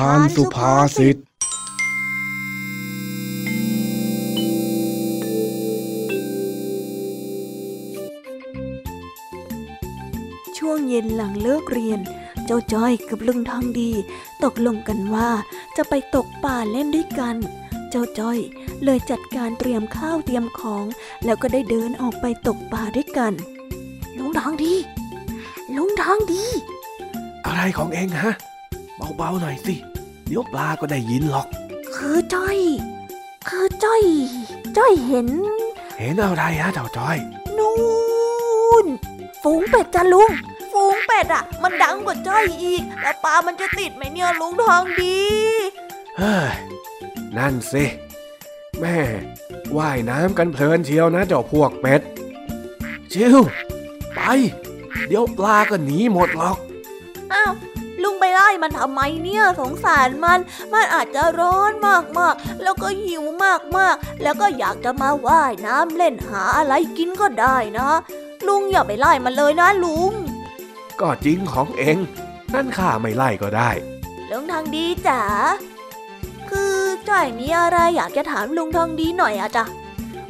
ทานสุภาษิตช่วงเย็นหลังเลิกเรียน เจ้าจ้อยกับลุงทองดี ตกลงกันว่าจะไปตกป่าเล่นด้วยกัน เจ้าจ้อยเลยจัดการเตรียมข้าวเตรียมของ แล้วก็ได้เดินออกไปตกป่าด้วยกัน ลุงทองดี ลุงทองดี อะไรของเองฮะ เบาๆหน่อยสิ เดี๋ยวปลาก็ได้ยินหรอก คือจ้อย คือจ้อย จ้อยเห็น เห็นอะไรฮะเจ้าจ้อย นู่น ฝูงเป็ดจ้ะลุง ฝูงเป็ดอะ มันดังกว่าจ้อยอีก แล้วปลามันจะติดไหมเนี่ยลุงทองดี เฮ้ย นั่นสิ แม่ว่ายน้ำกันเพลินเชียวนะเจ้าพวกเป็ด ชิว ไป เดี๋ยวปลาก็หนีหมดหรอก อ้าวลุง ไปไล่มันทำไมเนี่ยสงสารมัน มันอาจจะร้อนมากๆ แล้วก็หิวมากๆ แล้วก็อยากจะมาว่ายน้ำเล่นหาอะไรกินก็ได้นะ ลุงอย่าไปไล่มันเลยนะลุง ก็จริงของเองนั่นข้าไม่ไล่ก็ได้ลุงทองดีจ๋าคือจ้อยมีอะไรอยากจะถามลุงทองดีหน่อยอะจ๊ะ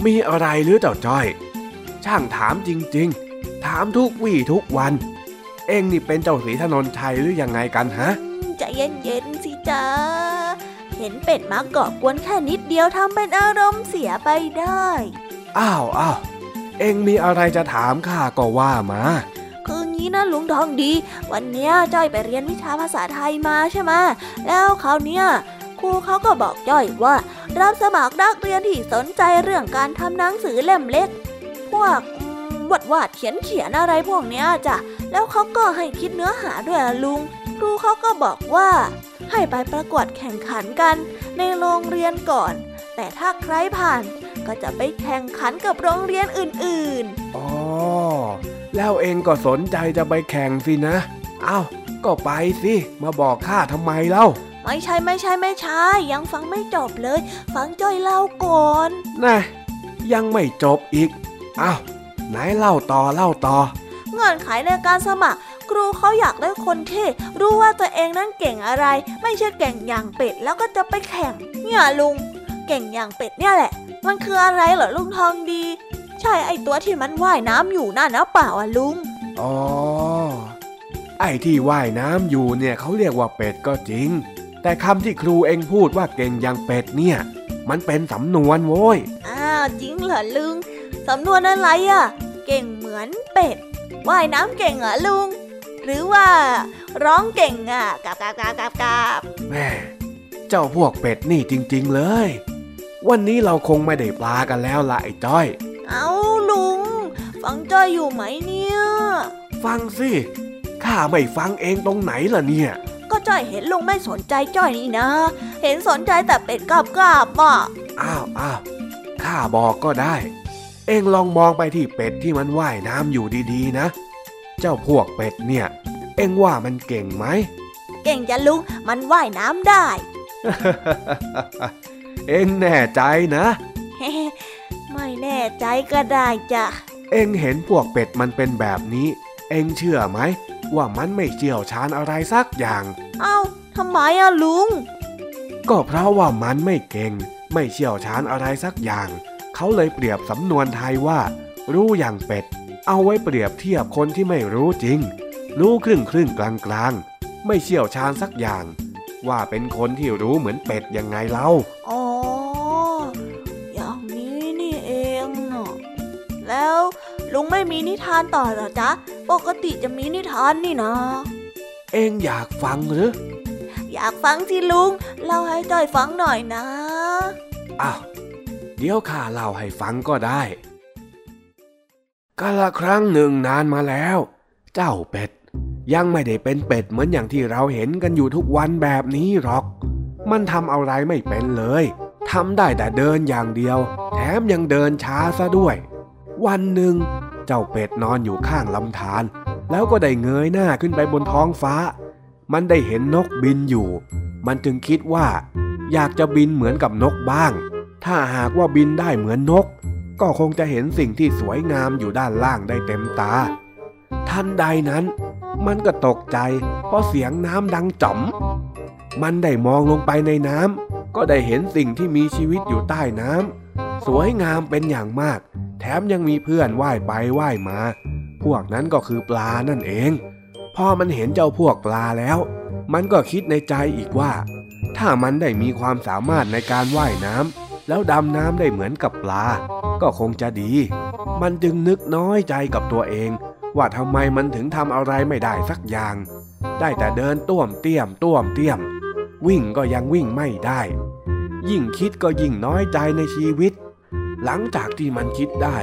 มีอะไรหรือเจ้าจ้อย ช่างถามจริง ๆ ถามทุกวี่ทุกวัน เองนี่เป็นเจ้าสีถนนชัยหรือยังไงกันฮะใจเย็นๆสิจ๊ะเห็นเป็ดมาเกาะกวนแค่นิดเดียวทำเป็นอารมณ์เสียไปได้ อ้าวอ้าวเองมีอะไรจะถามข้าก็ว่ามาคืองี้นะลุงทองดี วันเนี้ยจ้อยไปเรียนวิชาภาษาไทยมาใช่ไหมแล้วคราวเนี้ยครูเขาก็บอกจ้อยว่า รับสมัครนักเรียนที่สนใจเรื่องการทำหนังสือเล่มเล็ก พวกอืม วาดวาดเขียนเขียนอะไรพวกเนี้ยจ้ะแล้วเขาก็ให้คิดเนื้อหาด้วยอะลุง ครูเขาก็บอกว่า ให้ไปประกวดแข่งขันกัน ในโรงเรียนก่อน แต่ถ้าใครผ่าน ก็จะไปแข่งขันกับโรงเรียนอื่นๆอ๋อแล้วเองก็สนใจจะไปแข่งสินะเอ้าก็ไปสิมาบอกข้าทำไมเล่าไม่ใช่ไม่ใช่ไม่ใช่ยังฟังไม่จบเลย ฟังจ้อยเล่าก่อนน่ะยังไม่จบอีกเอ้า ไหนเล่าต่อเล่าต่อเงื่อนไขในการสมัคร ครูเขาอยากได้คนที่รู้ว่าตัวเองนั้นเก่งอะไร ไม่ใช่เก่งอย่างเป็ดแล้วก็จะไปแข่ง เนี่ยลุง เก่งอย่างเป็ดเนี่ยแหละ มันคืออะไรเหรอลุงทองดี ใช่ไอตัวที่มันว่ายน้ำอยู่น่ะนะเปล่าอะลุงอ๋อไอ้ที่ว่ายน้ำอยู่เนี่ยเขาเรียกว่าเป็ดก็จริง แต่คำที่ครูเองพูดว่าเก่งอย่างเป็ดเนี่ย มันเป็นสำนวนโว้ยอ้าวจริงเหรอลุง สำนวนอะไรอะ เก่งเหมือนเป็ด ว่ายน้ำเก่งเหรอลุง หรือว่าร้องเก่งอะกาบกาบกาบกาบกาบแม่เจ้าพวกเป็ดนี่จริง ๆ เลย วันนี้เราคงไม่ได้ปลากันแล้วล่ะไอ้จ้อย เอาลุง ฟังจ้อยอยู่ไหมเนี่ย ฟังสิ ข้าไม่ฟังเองตรงไหนล่ะเนี่ย ก็จ้อยเห็นลุงไม่สนใจจ้อยนี่นะ เห็นสนใจแต่เป็ดกาบกาบอะ อ้าวอ้าวข้าบอกก็ได้ เองลองมองไปที่เป็ดที่มันว่ายน้ำอยู่ดีๆนะ เจ้าพวกเป็ดเนี่ย เองว่ามันเก่งไหม เก่งจะลุง มันว่ายน้ำได้ เองแน่ใจนะ ไม่แน่ใจก็ได้จ้ะ เองเห็นพวกเป็ดมันเป็นแบบนี้ เองเชื่อไหม ว่ามันไม่เชี่ยวชาญอะไรสักอย่าง เอ้าทำไมอะลุง ก็เพราะว่ามันไม่เก่ง ไม่เชี่ยวชาญอะไรสักอย่าง เขาเลยเปรียบสำนวนไทยว่า รู้อย่างเป็ด เอาไว้เปรียบเทียบคนที่ไม่รู้จริง รู้ครึ่งครึ่งกลางกลางๆไม่เชี่ยวชาญสักอย่าง ว่าเป็นคนที่รู้เหมือนเป็ดยังไงเล่าอ๋ออย่างนี้นี่เองเนาะแล้วลุงไม่มีนิทานต่อเหรอจ๊ะ ปกติจะมีนิทานนี่นะ เองอยากฟังหรือ อยากฟังสิลุง เล่าให้จ้อยฟังหน่อยนะ อ้าว เดี๋ยวข้าเล่าให้ฟังก็ได้กาละครั้งหนึ่งนานมาแล้ว เจ้าเป็ด ยังไม่ได้เป็นเป็ดเหมือนอย่างที่เราเห็นกันอยู่ทุกวันแบบนี้หรอก มันทำอะไรไม่เป็นเลยทำได้แต่เดินอย่างเดียว แถมยังเดินช้าซะด้วย วันหนึ่ง เจ้าเป็ดนอนอยู่ข้างลำธาร แล้วก็ได้เงยหน้าขึ้นไปบนท้องฟ้า มันได้เห็นนกบินอยู่ มันจึงคิดว่า อยากจะบินเหมือนกับนกบ้าง ถ้าหากว่าบินได้เหมือนนก ก็คงจะเห็นสิ่งที่สวยงามอยู่ด้านล่างได้เต็มตา ทันใดนั้น มันก็ตกใจ เพราะเสียงน้ำดังจ๋อม มันได้มองลงไปในน้ำก็ได้เห็นสิ่งที่มีชีวิตอยู่ใต้น้ำสวยงามเป็นอย่างมาก แถมยังมีเพื่อนว่ายไปว่ายมา พวกนั้นก็คือปลานั่นเอง พอมันเห็นเจ้าพวกปลาแล้ว มันก็คิดในใจอีกว่า ถ้ามันได้มีความสามารถในการว่ายน้ำ แล้วดำน้ำได้เหมือนกับปลา ก็คงจะดี มันจึงนึกน้อยใจกับตัวเอง ว่าทำไมมันถึงทำอะไรไม่ได้สักอย่าง ได้แต่เดินต้วมเตี้ยมต้วมเตี้ยม วิ่งก็ยังวิ่งไม่ได้ ยิ่งคิดก็ยิ่งน้อยใจในชีวิต หลังจากที่มันคิดได้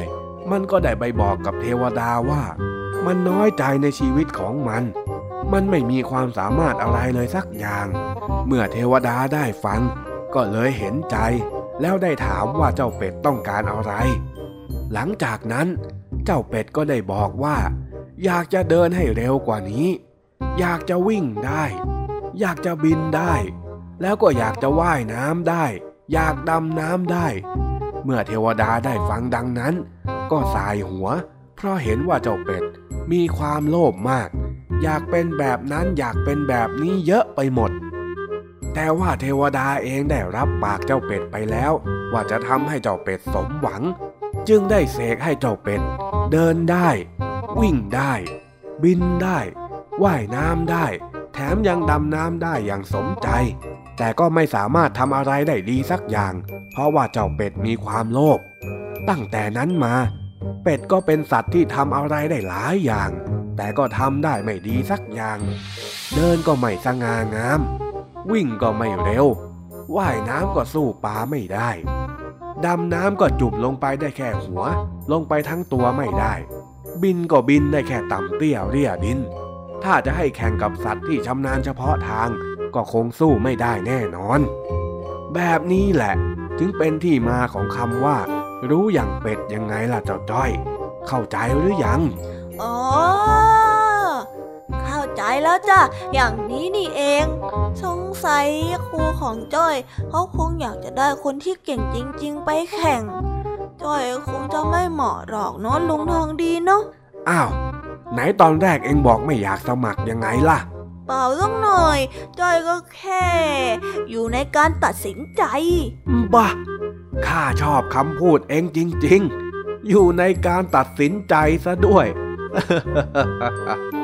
มันก็ได้ไปบอกกับเทวดาว่ามมันน้อยใจในชีวิตของมัน มันไม่มีความสามารถอะไรเลยสักอย่าง เมื่อเทวดาได้ฟังก็เลยเห็นใจ แล้วได้ถามว่าเจ้าเป็ดต้องการอะไร หลังจากนั้นเจ้าเป็ดก็ได้บอกว่า อยากจะเดินให้เร็วกว่านี้ อยากจะวิ่งได้ อยากจะบินได้ แล้วก็อยากจะว่ายน้ำได้ อยากดำน้ำได้ เมื่อเทวดาได้ฟังดังนั้น ก็สายหัว เพราะเห็นว่าเจ้าเป็ดมีความโลภมาก อยากเป็นแบบนั้นอยากเป็นแบบนี้เยอะไปหมด แต่ว่าเทวดาเองได้รับปากเจ้าเป็ดไปแล้ว ว่าจะทำให้เจ้าเป็ดสมหวัง จึงได้เสกให้เจ้าเป็ด เดินได้ วิ่งได้ บินได้ว่ายน้ำได้ แถมยังดำน้ำได้อย่างสมใจ แต่ก็ไม่สามารถทำอะไรได้ดีสักอย่าง เพราะว่าเจ้าเป็ดมีความโลภตั้งแต่นั้นมา เป็ดก็เป็นสัตว์ที่ทำอะไรได้หลายอย่าง แต่ก็ทำได้ไม่ดีสักอย่าง เดินก็ไม่สง่างาม วิ่งก็ไม่เร็ว ว่ายน้ำก็สู้ปลาไม่ได้ ดำน้ำก็จุบลงไปได้แค่หัว ลงไปทั้งตัวไม่ได้ บินก็บินได้แค่ต่ำเตี้ยเรียดิน ถ้าจะให้แข่งกับสัตว์ที่ชำนาญเฉพาะทาง ก็คงสู้ไม่ได้แน่นอน แบบนี้แหละจึงเป็นที่มาของคำว่า รู้อย่างเป็ดยังไงล่ะเจ้าจ้อย เข้าใจหรือยัง อ๋อ แล้วจ้ะ อย่างนี้นี่เอง สงสัยครูของจ้อยเขาคงอยากจะได้คนที่เก่งจริง ๆ ไปแข่ง จ้อยคงจะไม่เหมาะหรอกเนาะลุงทองดีเนาะ อ้าว ไหนตอนแรกเองบอกไม่อยากสมัครยังไงล่ะ เปล่าสักหน่อย จ้อยก็แค่ อยู่ในการตัดสินใจ บ้าข้าชอบคำพูดเองจริง ๆ อยู่ในการตัดสินใจซะด้วย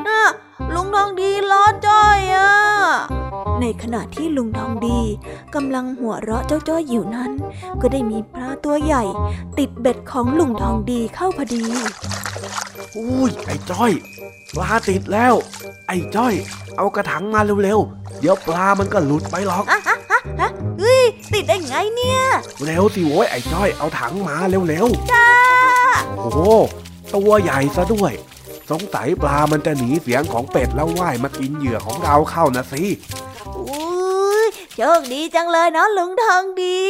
น่ะลุง ทองดีล้อจ้อยอะในขณะที่ลุงทองดีกำลังหัวเราะเจ้าจ้อยอยู่นั้น ก็ได้มีปลาตัวใหญ่ ติดเบ็ดของลุงทองดีเข้าพอดี อุ้ยไอ้จ้อย ปลาติดแล้ว ไอ้จ้อย เอากระถางมาเร็วๆ เดี๋ยวปลามันก็หลุดไปหรอกฮะฮะฮะฮะเฮ้ยติดได้ไงเนี่ย เร็วสิโว้ยไอ้จ้อยเอาถังมาเร็วจ้าๆโอ้โหตัวใหญ่ซะด้วย สงสัยปลามันจะหนีเสียงของเป็ดแล้วว่ายมากินเหยื่อของเราเข้านะสิอุ้ยโชคดีจังเลยเนาะลุงทองดี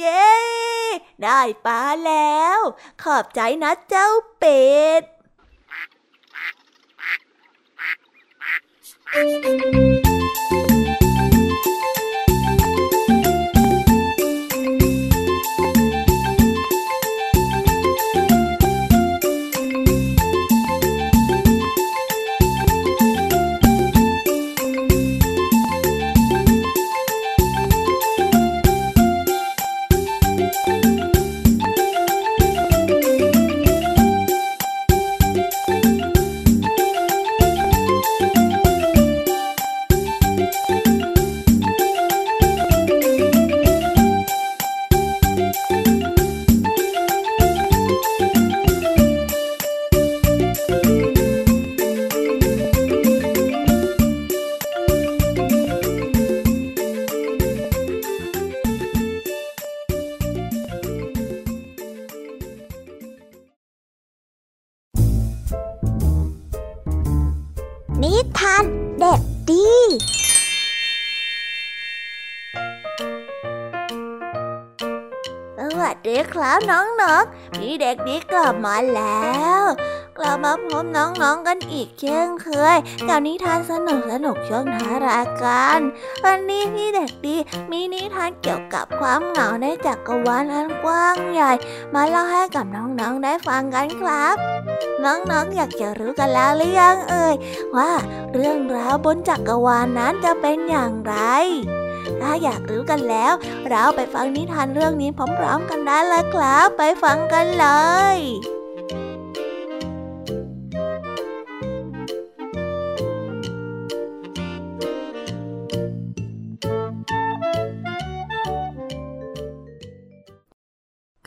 เย้ ได้ปลาแล้ว ขอบใจนะเจ้าเป็ดนิ ด็กดีกลับมาแล้ว กลับมาพบน้องๆกันอีกเช่นเคยกับนิทานสนุกสนุกช่วงท้ายรายการวันนี้พี่เด็กดีมีนิทานเกี่ยวกับความเหงาในจักรวาลอันกว้างใหญ่ มาเล่าให้กับน้องๆได้ฟังกันครับ น้องๆอยากจะรู้กันแล้วหรือยังเอ่ยว่าเรื่องราวบนจักรวาลนั้นจะเป็นอย่างไร ถ้าอยากรู้กันแล้ว เราไปฟังนิทานเรื่องนี้พร้อมๆกันได้เลยครับไปฟังกันเลย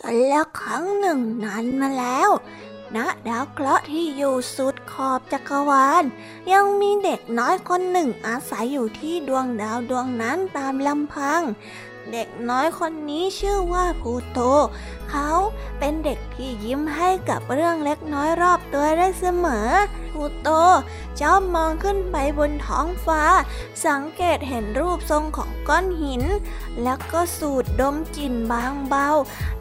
กันแล้วครั้งหนึ่งนานมาแล้ว ณดาวเคราะห์ที่อยู่สุดขอบจักรวาล ยังมีเด็กน้อยคนหนึ่งอาศัยอยู่ที่ดวงดาวดวงนั้นตามลำพัง เด็กน้อยคนนี้ชื่อว่าพูโต เขาเป็นเด็กที่ยิ้มให้กับเรื่องเล็กน้อยรอบตัวได้เสมอพูโตจ้ามองขึ้นไปบนท้องฟ้า สังเกตเห็นรูปทรงของก้อนหิน แล้วก็สูดดมกลิ่นบางเบา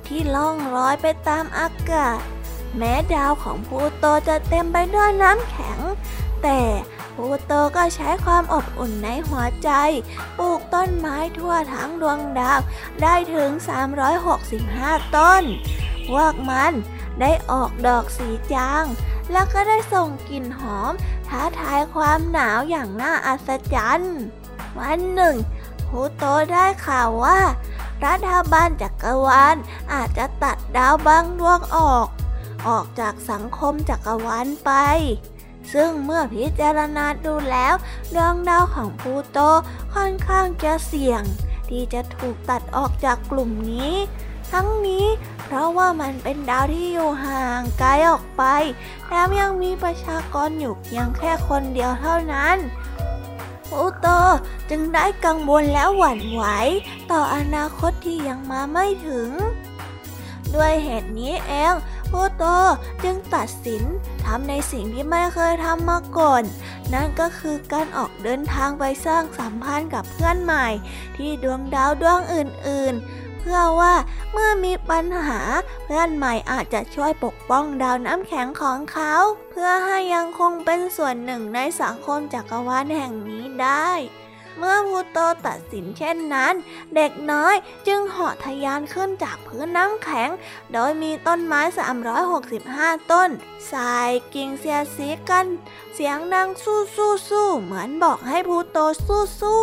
ที่ล่องลอยไปตามอากาศ แม้ดาวของพูโตจะเต็มไปด้วยน้ำแข็ง แต่พูโตก็ใช้ความอบอุ่นในหัวใจ ปลูกต้นไม้ทั่วทั้งดวงดาวได้ถึง 365 ต้น พวกมันได้ออกดอกสีจาง แล้วก็ได้ส่งกลิ่นหอม ท้าทายความหนาวอย่างน่าอัศจรรย์ วันหนึ่งพูโตได้ข่าวว่ารัฐบาลจักรวาลอาจจะตัดดาวบางดวงออก ออกจากสังคมจักรวาลไป ซึ่งเมื่อพิจารณาดูแล้วดวงดาวของพูโตค่อนข้างจะเสี่ยง ที่จะถูกตัดออกจากกลุ่มนี้ ทั้งนี้เพราะว่ามันเป็นดาวที่อยู่ห่างไกลออกไปแถมยังมีประชากรอยู่เพียงแค่คนเดียวเท่านั้นพูโตจึงได้กังวลและหวั่นไหว ต่ออนาคตที่ยังมาไม่ถึง ด้วยเหตุนี้เอง พูโตจึงตัดสินทำในสิ่งที่ไม่เคยทำมาก่อน นั่นก็คือการออกเดินทางไปสร้างสัมพันธ์กับเพื่อนใหม่ ที่ดวงดาวดวงอื่นๆเพื่อว่าเมื่อมีปัญหาเพื่อนใหม่อาจจะช่วยปกป้องดาวน้ำแข็งของเขา เพื่อให้ยังคงเป็นส่วนหนึ่งในสังคมจักรวาลแห่งนี้ได้ เมื่อพูโตตัดสินเช่นนั้น เด็กน้อยจึงเหาะทะยานขึ้นจากพื้นน้ำแข็ง โดยมีต้นไม้ 365 ต้น สายกิ่งเสียสีกัน เสียงดังสู้สู้สู้เหมือนบอกให้พูโตสู้สู้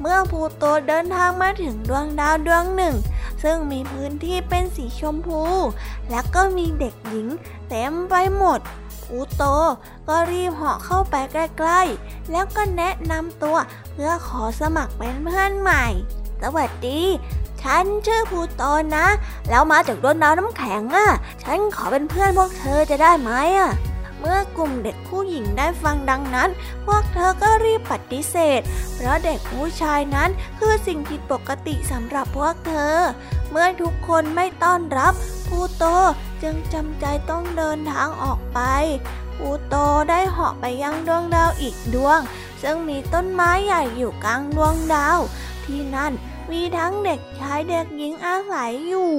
เมื่อพูโตเดินทางมาถึงดวงดาวดวงหนึ่ง ซึ่งมีพื้นที่เป็นสีชมพู และก็มีเด็กหญิงเต็มไปหมด พูโต ก็รีบเหาะเข้าไปใกล้ๆ แล้วก็แนะนำตัวเพื่อขอสมัครเป็นเพื่อนใหม่ สวัสดี ฉันชื่อพูโตนะ แล้วมาจากดวงดาวน้ำแข็งอะ ฉันขอเป็นเพื่อนพวกเธอจะได้ไหมอะเมื่อกลุ่มเด็กผู้หญิงได้ฟังดังนั้น พวกเธอก็รีบปฏิเสธ เพราะเด็กผู้ชายนั้นคือสิ่งผิดปกติสำหรับพวกเธอ เมื่อทุกคนไม่ต้อนรับพูโต จึงจำใจต้องเดินทางออกไปพูโตได้เหาะไปยังดวงดาวอีกดวง ซึ่งมีต้นไม้ใหญ่อยู่กลางดวงดาว ที่นั่นมีทั้งเด็กชายเด็กหญิงอาศัยอยู่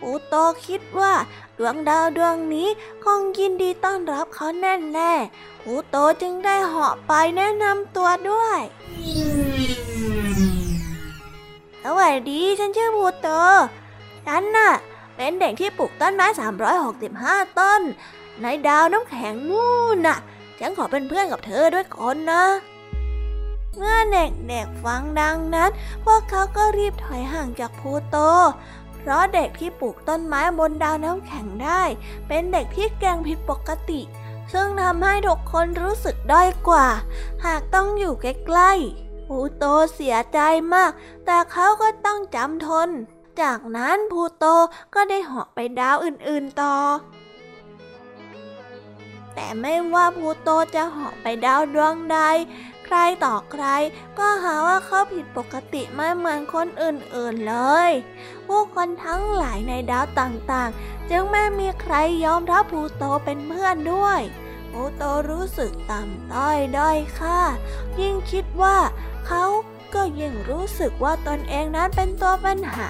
ปูโตคิดว่าดวงดาวดวงนี้คงยินดีต้อนรับเขาแน่แน่ปูโตจึงได้เหาะไปแนะนำตัวด้วย สวัสดีฉันชื่อพูโต ฉันน่ะ เป็นเด็กที่ปลูกต้นไม้ 365 ต้น ในดาวน้ำแข็งนู่นน่ะ ฉันขอเป็นเพื่อนกับเธอด้วยคนนะ เมื่อเด็กๆฟังดังนั้น พวกเขาก็รีบถอยห่างจากพูโต เพราะเด็กที่ปลูกต้นไม้บนดาวน้ำแข็งได้ เป็นเด็กที่แกงผิดปกติ ซึ่งทำให้ทุกคนรู้สึกด้อยกว่า หากต้องอยู่ใกล้ๆพูโตเสียใจมาก แต่เขาก็ต้องจำทน จากนั้นพูโตก็ได้เหาะไปดาวอื่นๆต่อ แต่ไม่ว่าพูโตจะเหาะไปดาวดวงใด ใครต่อใครก็หาว่าเขาผิดปกติไม่เหมือนคนอื่นๆเลย ผู้คนทั้งหลายในดาวต่างๆ จึงไม่มีใครยอมรับพูโตเป็นเพื่อนด้วยพูโตรู้สึกต่ำต้อยด้อยค่ายิ่งคิดว่าเขา ก็ยิ่งรู้สึกว่าตนเองนั้นเป็นตัวปัญหา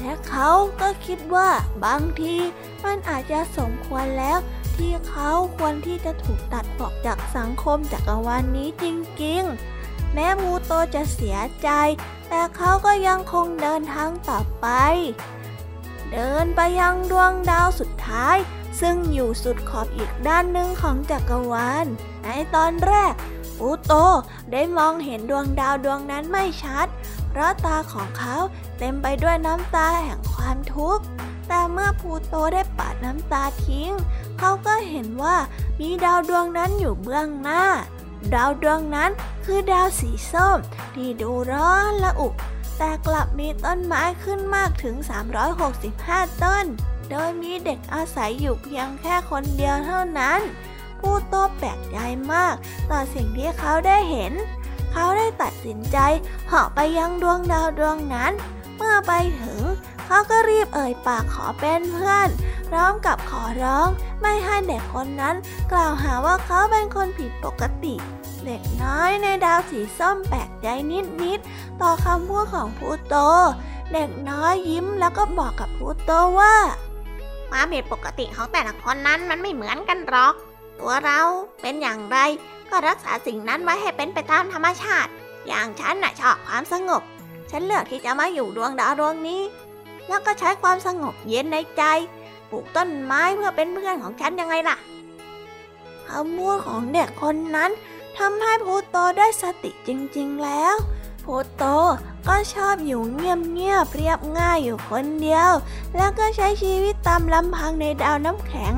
และเขาก็คิดว่าบางทีมันอาจจะสมควรแล้ว ที่เขาควรที่จะถูกตัดออกจากสังคมจักรวาลนนี้จริงๆ แม้มูโตจะเสียใจ แต่เขาก็ยังคงเดินทางต่อไป เดินไปยังดวงดาวสุดท้ายซึ่งอยู่สุดขอบอีกด้านหนึ่งของจักรวาล ในตอนแรก ปูโตได้มองเห็นดวงดาวดวงนั้นไม่ชัด เพราะตาของเขาเต็มไปด้วยน้ำตาแห่งความทุกข์ แต่เมื่อพูโตได้ปัดน้ำตาทิ้ง เขาก็เห็นว่ามีดาวดวงนั้นอยู่เบื้องหน้า ดาวดวงนั้นคือดาวสีส้ม ที่ดูร้อนละอุ แต่กลับมีต้นไม้ขึ้นมากถึง 365 ต้น โดยมีเด็กอาศัยอยู่เพียงแค่คนเดียวเท่านั้น ผู้โต้แปลกใจมาก ต่อสิ่งที่เขาได้เห็น เขาได้ตัดสินใจเหาะไปยังดวงดาวดวงนั้น เมื่อไปถึง เขาก็รีบเอ่ยปากขอเป็นเพื่อนพร้อมกับขอร้องไม่ให้เด็กคนนั้นกล่าวหาว่าเขาเป็นคนผิดปกติ เด็กน้อยในดาวสีส้มแปลกใจนิดๆต่อคำพูดของพูโต เด็กน้อยยิ้มแล้วก็บอกกับพูโตว่าความผิดปกติของแต่ละคนนั้นมันไม่เหมือนกันหรอก ตัวเราเป็นอย่างไร ก็รักษาสิ่งนั้นไว้ให้เป็นไปตามธรรมชาติ อย่างฉันน่ะชอบความสงบ ฉันเลือกที่จะมาอยู่ดวงดาวดวงนี้ แล้วก็ใช้ความสงบเย็นในใจปลูกต้นไม้เพื่อเป็นเพื่อนของฉันยังไงล่ะคำพูดของเด็กคนนั้นทำให้พูโตได้สติจริงๆแล้วพูโตก็ชอบอยู่เงียบๆเรียบง่ายอยู่คนเดียว แล้วก็ใช้ชีวิตตามลำพังในดาวน้ำแข็ง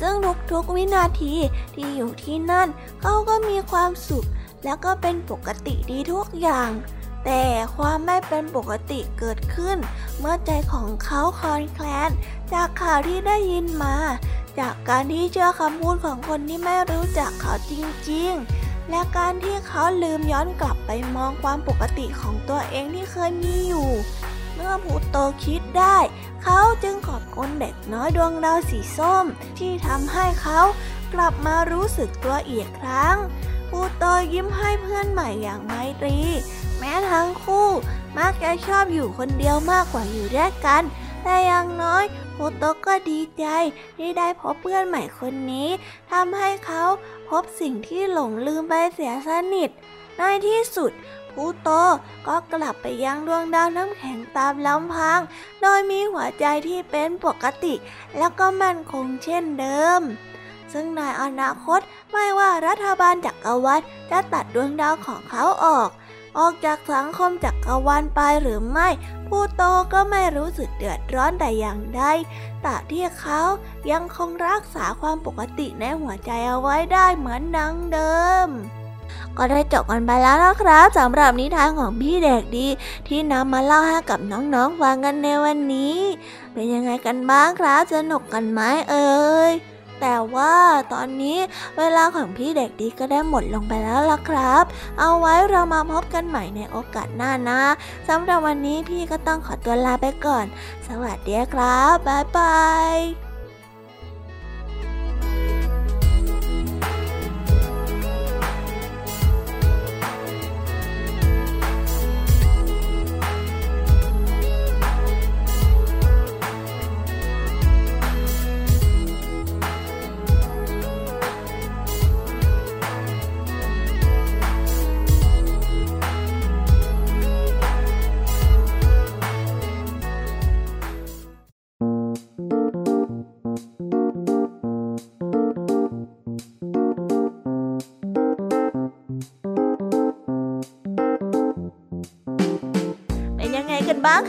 ซึ่งทุกๆวินาทีที่อยู่ที่นั่น เขาก็มีความสุข แล้วก็เป็นปกติดีทุกอย่าง แต่ความไม่เป็นปกติเกิดขึ้น เมื่อใจของเขาคลอนแคลน จากข่าวที่ได้ยินมา จากการที่เชื่อคำพูดของคนที่ไม่รู้จักเขาจริงๆและการที่เขาลืมย้อนกลับไปมองความปกติของตัวเองที่เคยมีอยู่ เมื่อพูโตคิดได้ เขาจึงขอบคุณเด็กน้อยดวงดาวสีส้ม ที่ทำให้เขากลับมารู้สึกตัวอีกครั้งพูโตยิ้มให้เพื่อนใหม่อย่างไมตรี แม้ทั้งคู่มักจะชอบอยู่คนเดียวมากกว่าอยู่ด้วยกัน แต่อย่างน้อยพูโตก็ดีใจที่ได้พบเพื่อนใหม่คนนี้ทำให้เขาพบสิ่งที่หลงลืมไปเสียสนิทในที่สุด พูโตก็กลับไปยังดวงดาวน้ำแข็งตามลำพัง โดยมีหัวใจที่เป็นปกติ แล้วก็มั่นคงเช่นเดิม ซึ่งในอนาคตไม่ว่ารัฐบาลจักรวรรดิจะตัดดวงดาวของเขาออก ออกจากสังคมจักรวาลไปหรือไม่ผู้โตก็ไม่รู้สึกเดือดร้อนแต่อย่างใดแต่ที่เขายังคงรักษาความปกติในหัวใจเอาไว้ได้เหมือนดังเดิม ก็ได้จบกันไปแล้วนะครับสำหรับนิทานของพี่เด็กดี ที่นำมาเล่าให้กับน้องๆฟังกันในวันนี้ เป็นยังไงกันบ้างครับสนุกกันไหมเอ่ยแต่ว่าตอนนี้เวลาของพี่เด็กดีก็ได้หมดลงไปแล้วล่ะครับ เอาไว้เรามาพบกันใหม่ในโอกาสหน้านะสำหรับวันนี้พี่ก็ต้องขอตัวลาไปก่อน สวัสดีครับ บ๊ายบาย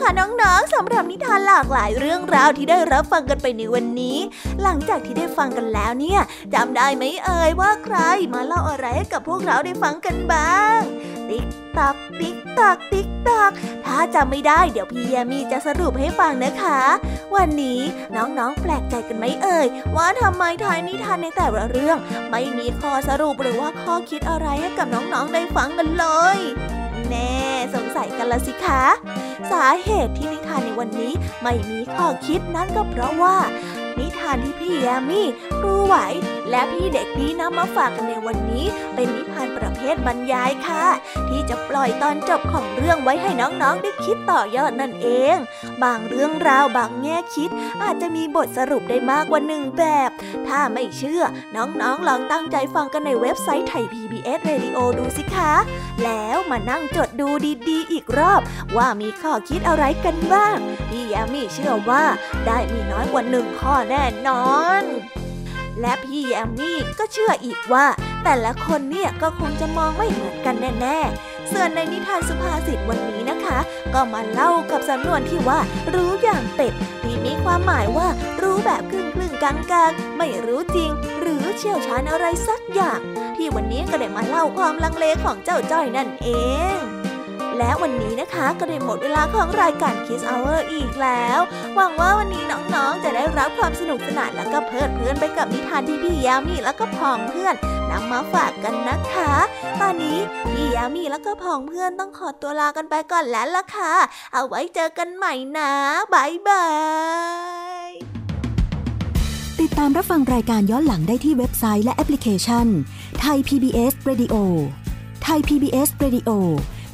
ค่ะน้องๆสำหรับนิทานหลากหลายเรื่องราวที่ได้รับฟังกันไปในวันนี้ หลังจากที่ได้ฟังกันแล้วเนี่ยจำได้ไหมเอ่ยว่าใครมาเล่าอะไรให้กับพวกเราได้ฟังกันบ้าง ติ๊กตักติ๊กตักติ๊กตักถ้าจำไม่ได้เดี๋ยวพี่ยามีจะสรุปให้ฟังนะคะ วันนี้น้องๆแปลกใจกันไหมเอ่ยว่าทำไมทายนิทานในแต่ละเรื่อง ไม่มีข้อสรุปหรือว่าข้อคิดอะไรให้กับน้องๆได้ฟังกันเลย สงสัยกันละสิคะ สาเหตุที่นิทานในวันนี้ไม่มีข้อคิดนั้นก็เพราะว่า นิทานที่พี่แยมี่ครูไหวและพี่เด็กดีนำมาฝากกันในวันนี้ เป็นนิทานประเภทบรรยายค่ะ ที่จะปล่อยตอนจบของเรื่องไว้ให้น้องๆได้คิดต่อยอดนั่นเอง บางเรื่องราวบางแง่คิด อาจจะมีบทสรุปได้มากกว่าหนึ่งแบบ ถ้าไม่เชื่อน้องๆลองตั้งใจฟังกันในเว็บไซต์ไทย PBS Radio ดูสิคะ แล้วมานั่งจดดูดีๆ อีกรอบ ว่ามีข้อคิดอะไรกันบ้าง พี่ยามีเชื่อว่าได้มีน้อยกว่าหนึ่งข้อแน่นอน และพี่แยมมี่ก็เชื่ออีกว่า แต่ละคนเนี่ยก็คงจะมองไม่เหมือนกันแน่ๆ ส่วนในนิทานสุภาษิตวันนี้นะคะ ก็มาเล่ากับสำนวนที่ว่า รู้อย่างเป็ดที่มีความหมายว่ารู้แบบครึ่งครึ่งกลางกลางไม่รู้จริง หรือเชี่ยวชาญอะไรสักอย่าง ที่วันนี้ก็ได้มาเล่าความลังเลของเจ้าจ้อยนั่นเอง และวันนี้นะคะก็ได้หมดเวลาของรายการ Kiss Hour อีกแล้ว หวังว่าวันนี้น้องๆ จะได้รับความสนุกสนานแล้วก็เพลิดเพลินไปกับนิทานที่พี่ยามีแล้วก็พองเพื่อนนำมาฝากกันนะคะ ตอนนี้พี่ยามีแล้วก็พองเพื่อนต้องขอตัวลากันไปก่อนแล้วล่ะค่ะ เอาไว้เจอกันใหม่นะบายบายติดตามรับฟังรายการย้อนหลังได้ที่เว็บไซต์และแอปพลิเคชันไทย PBS Radio ไทย PBS Radio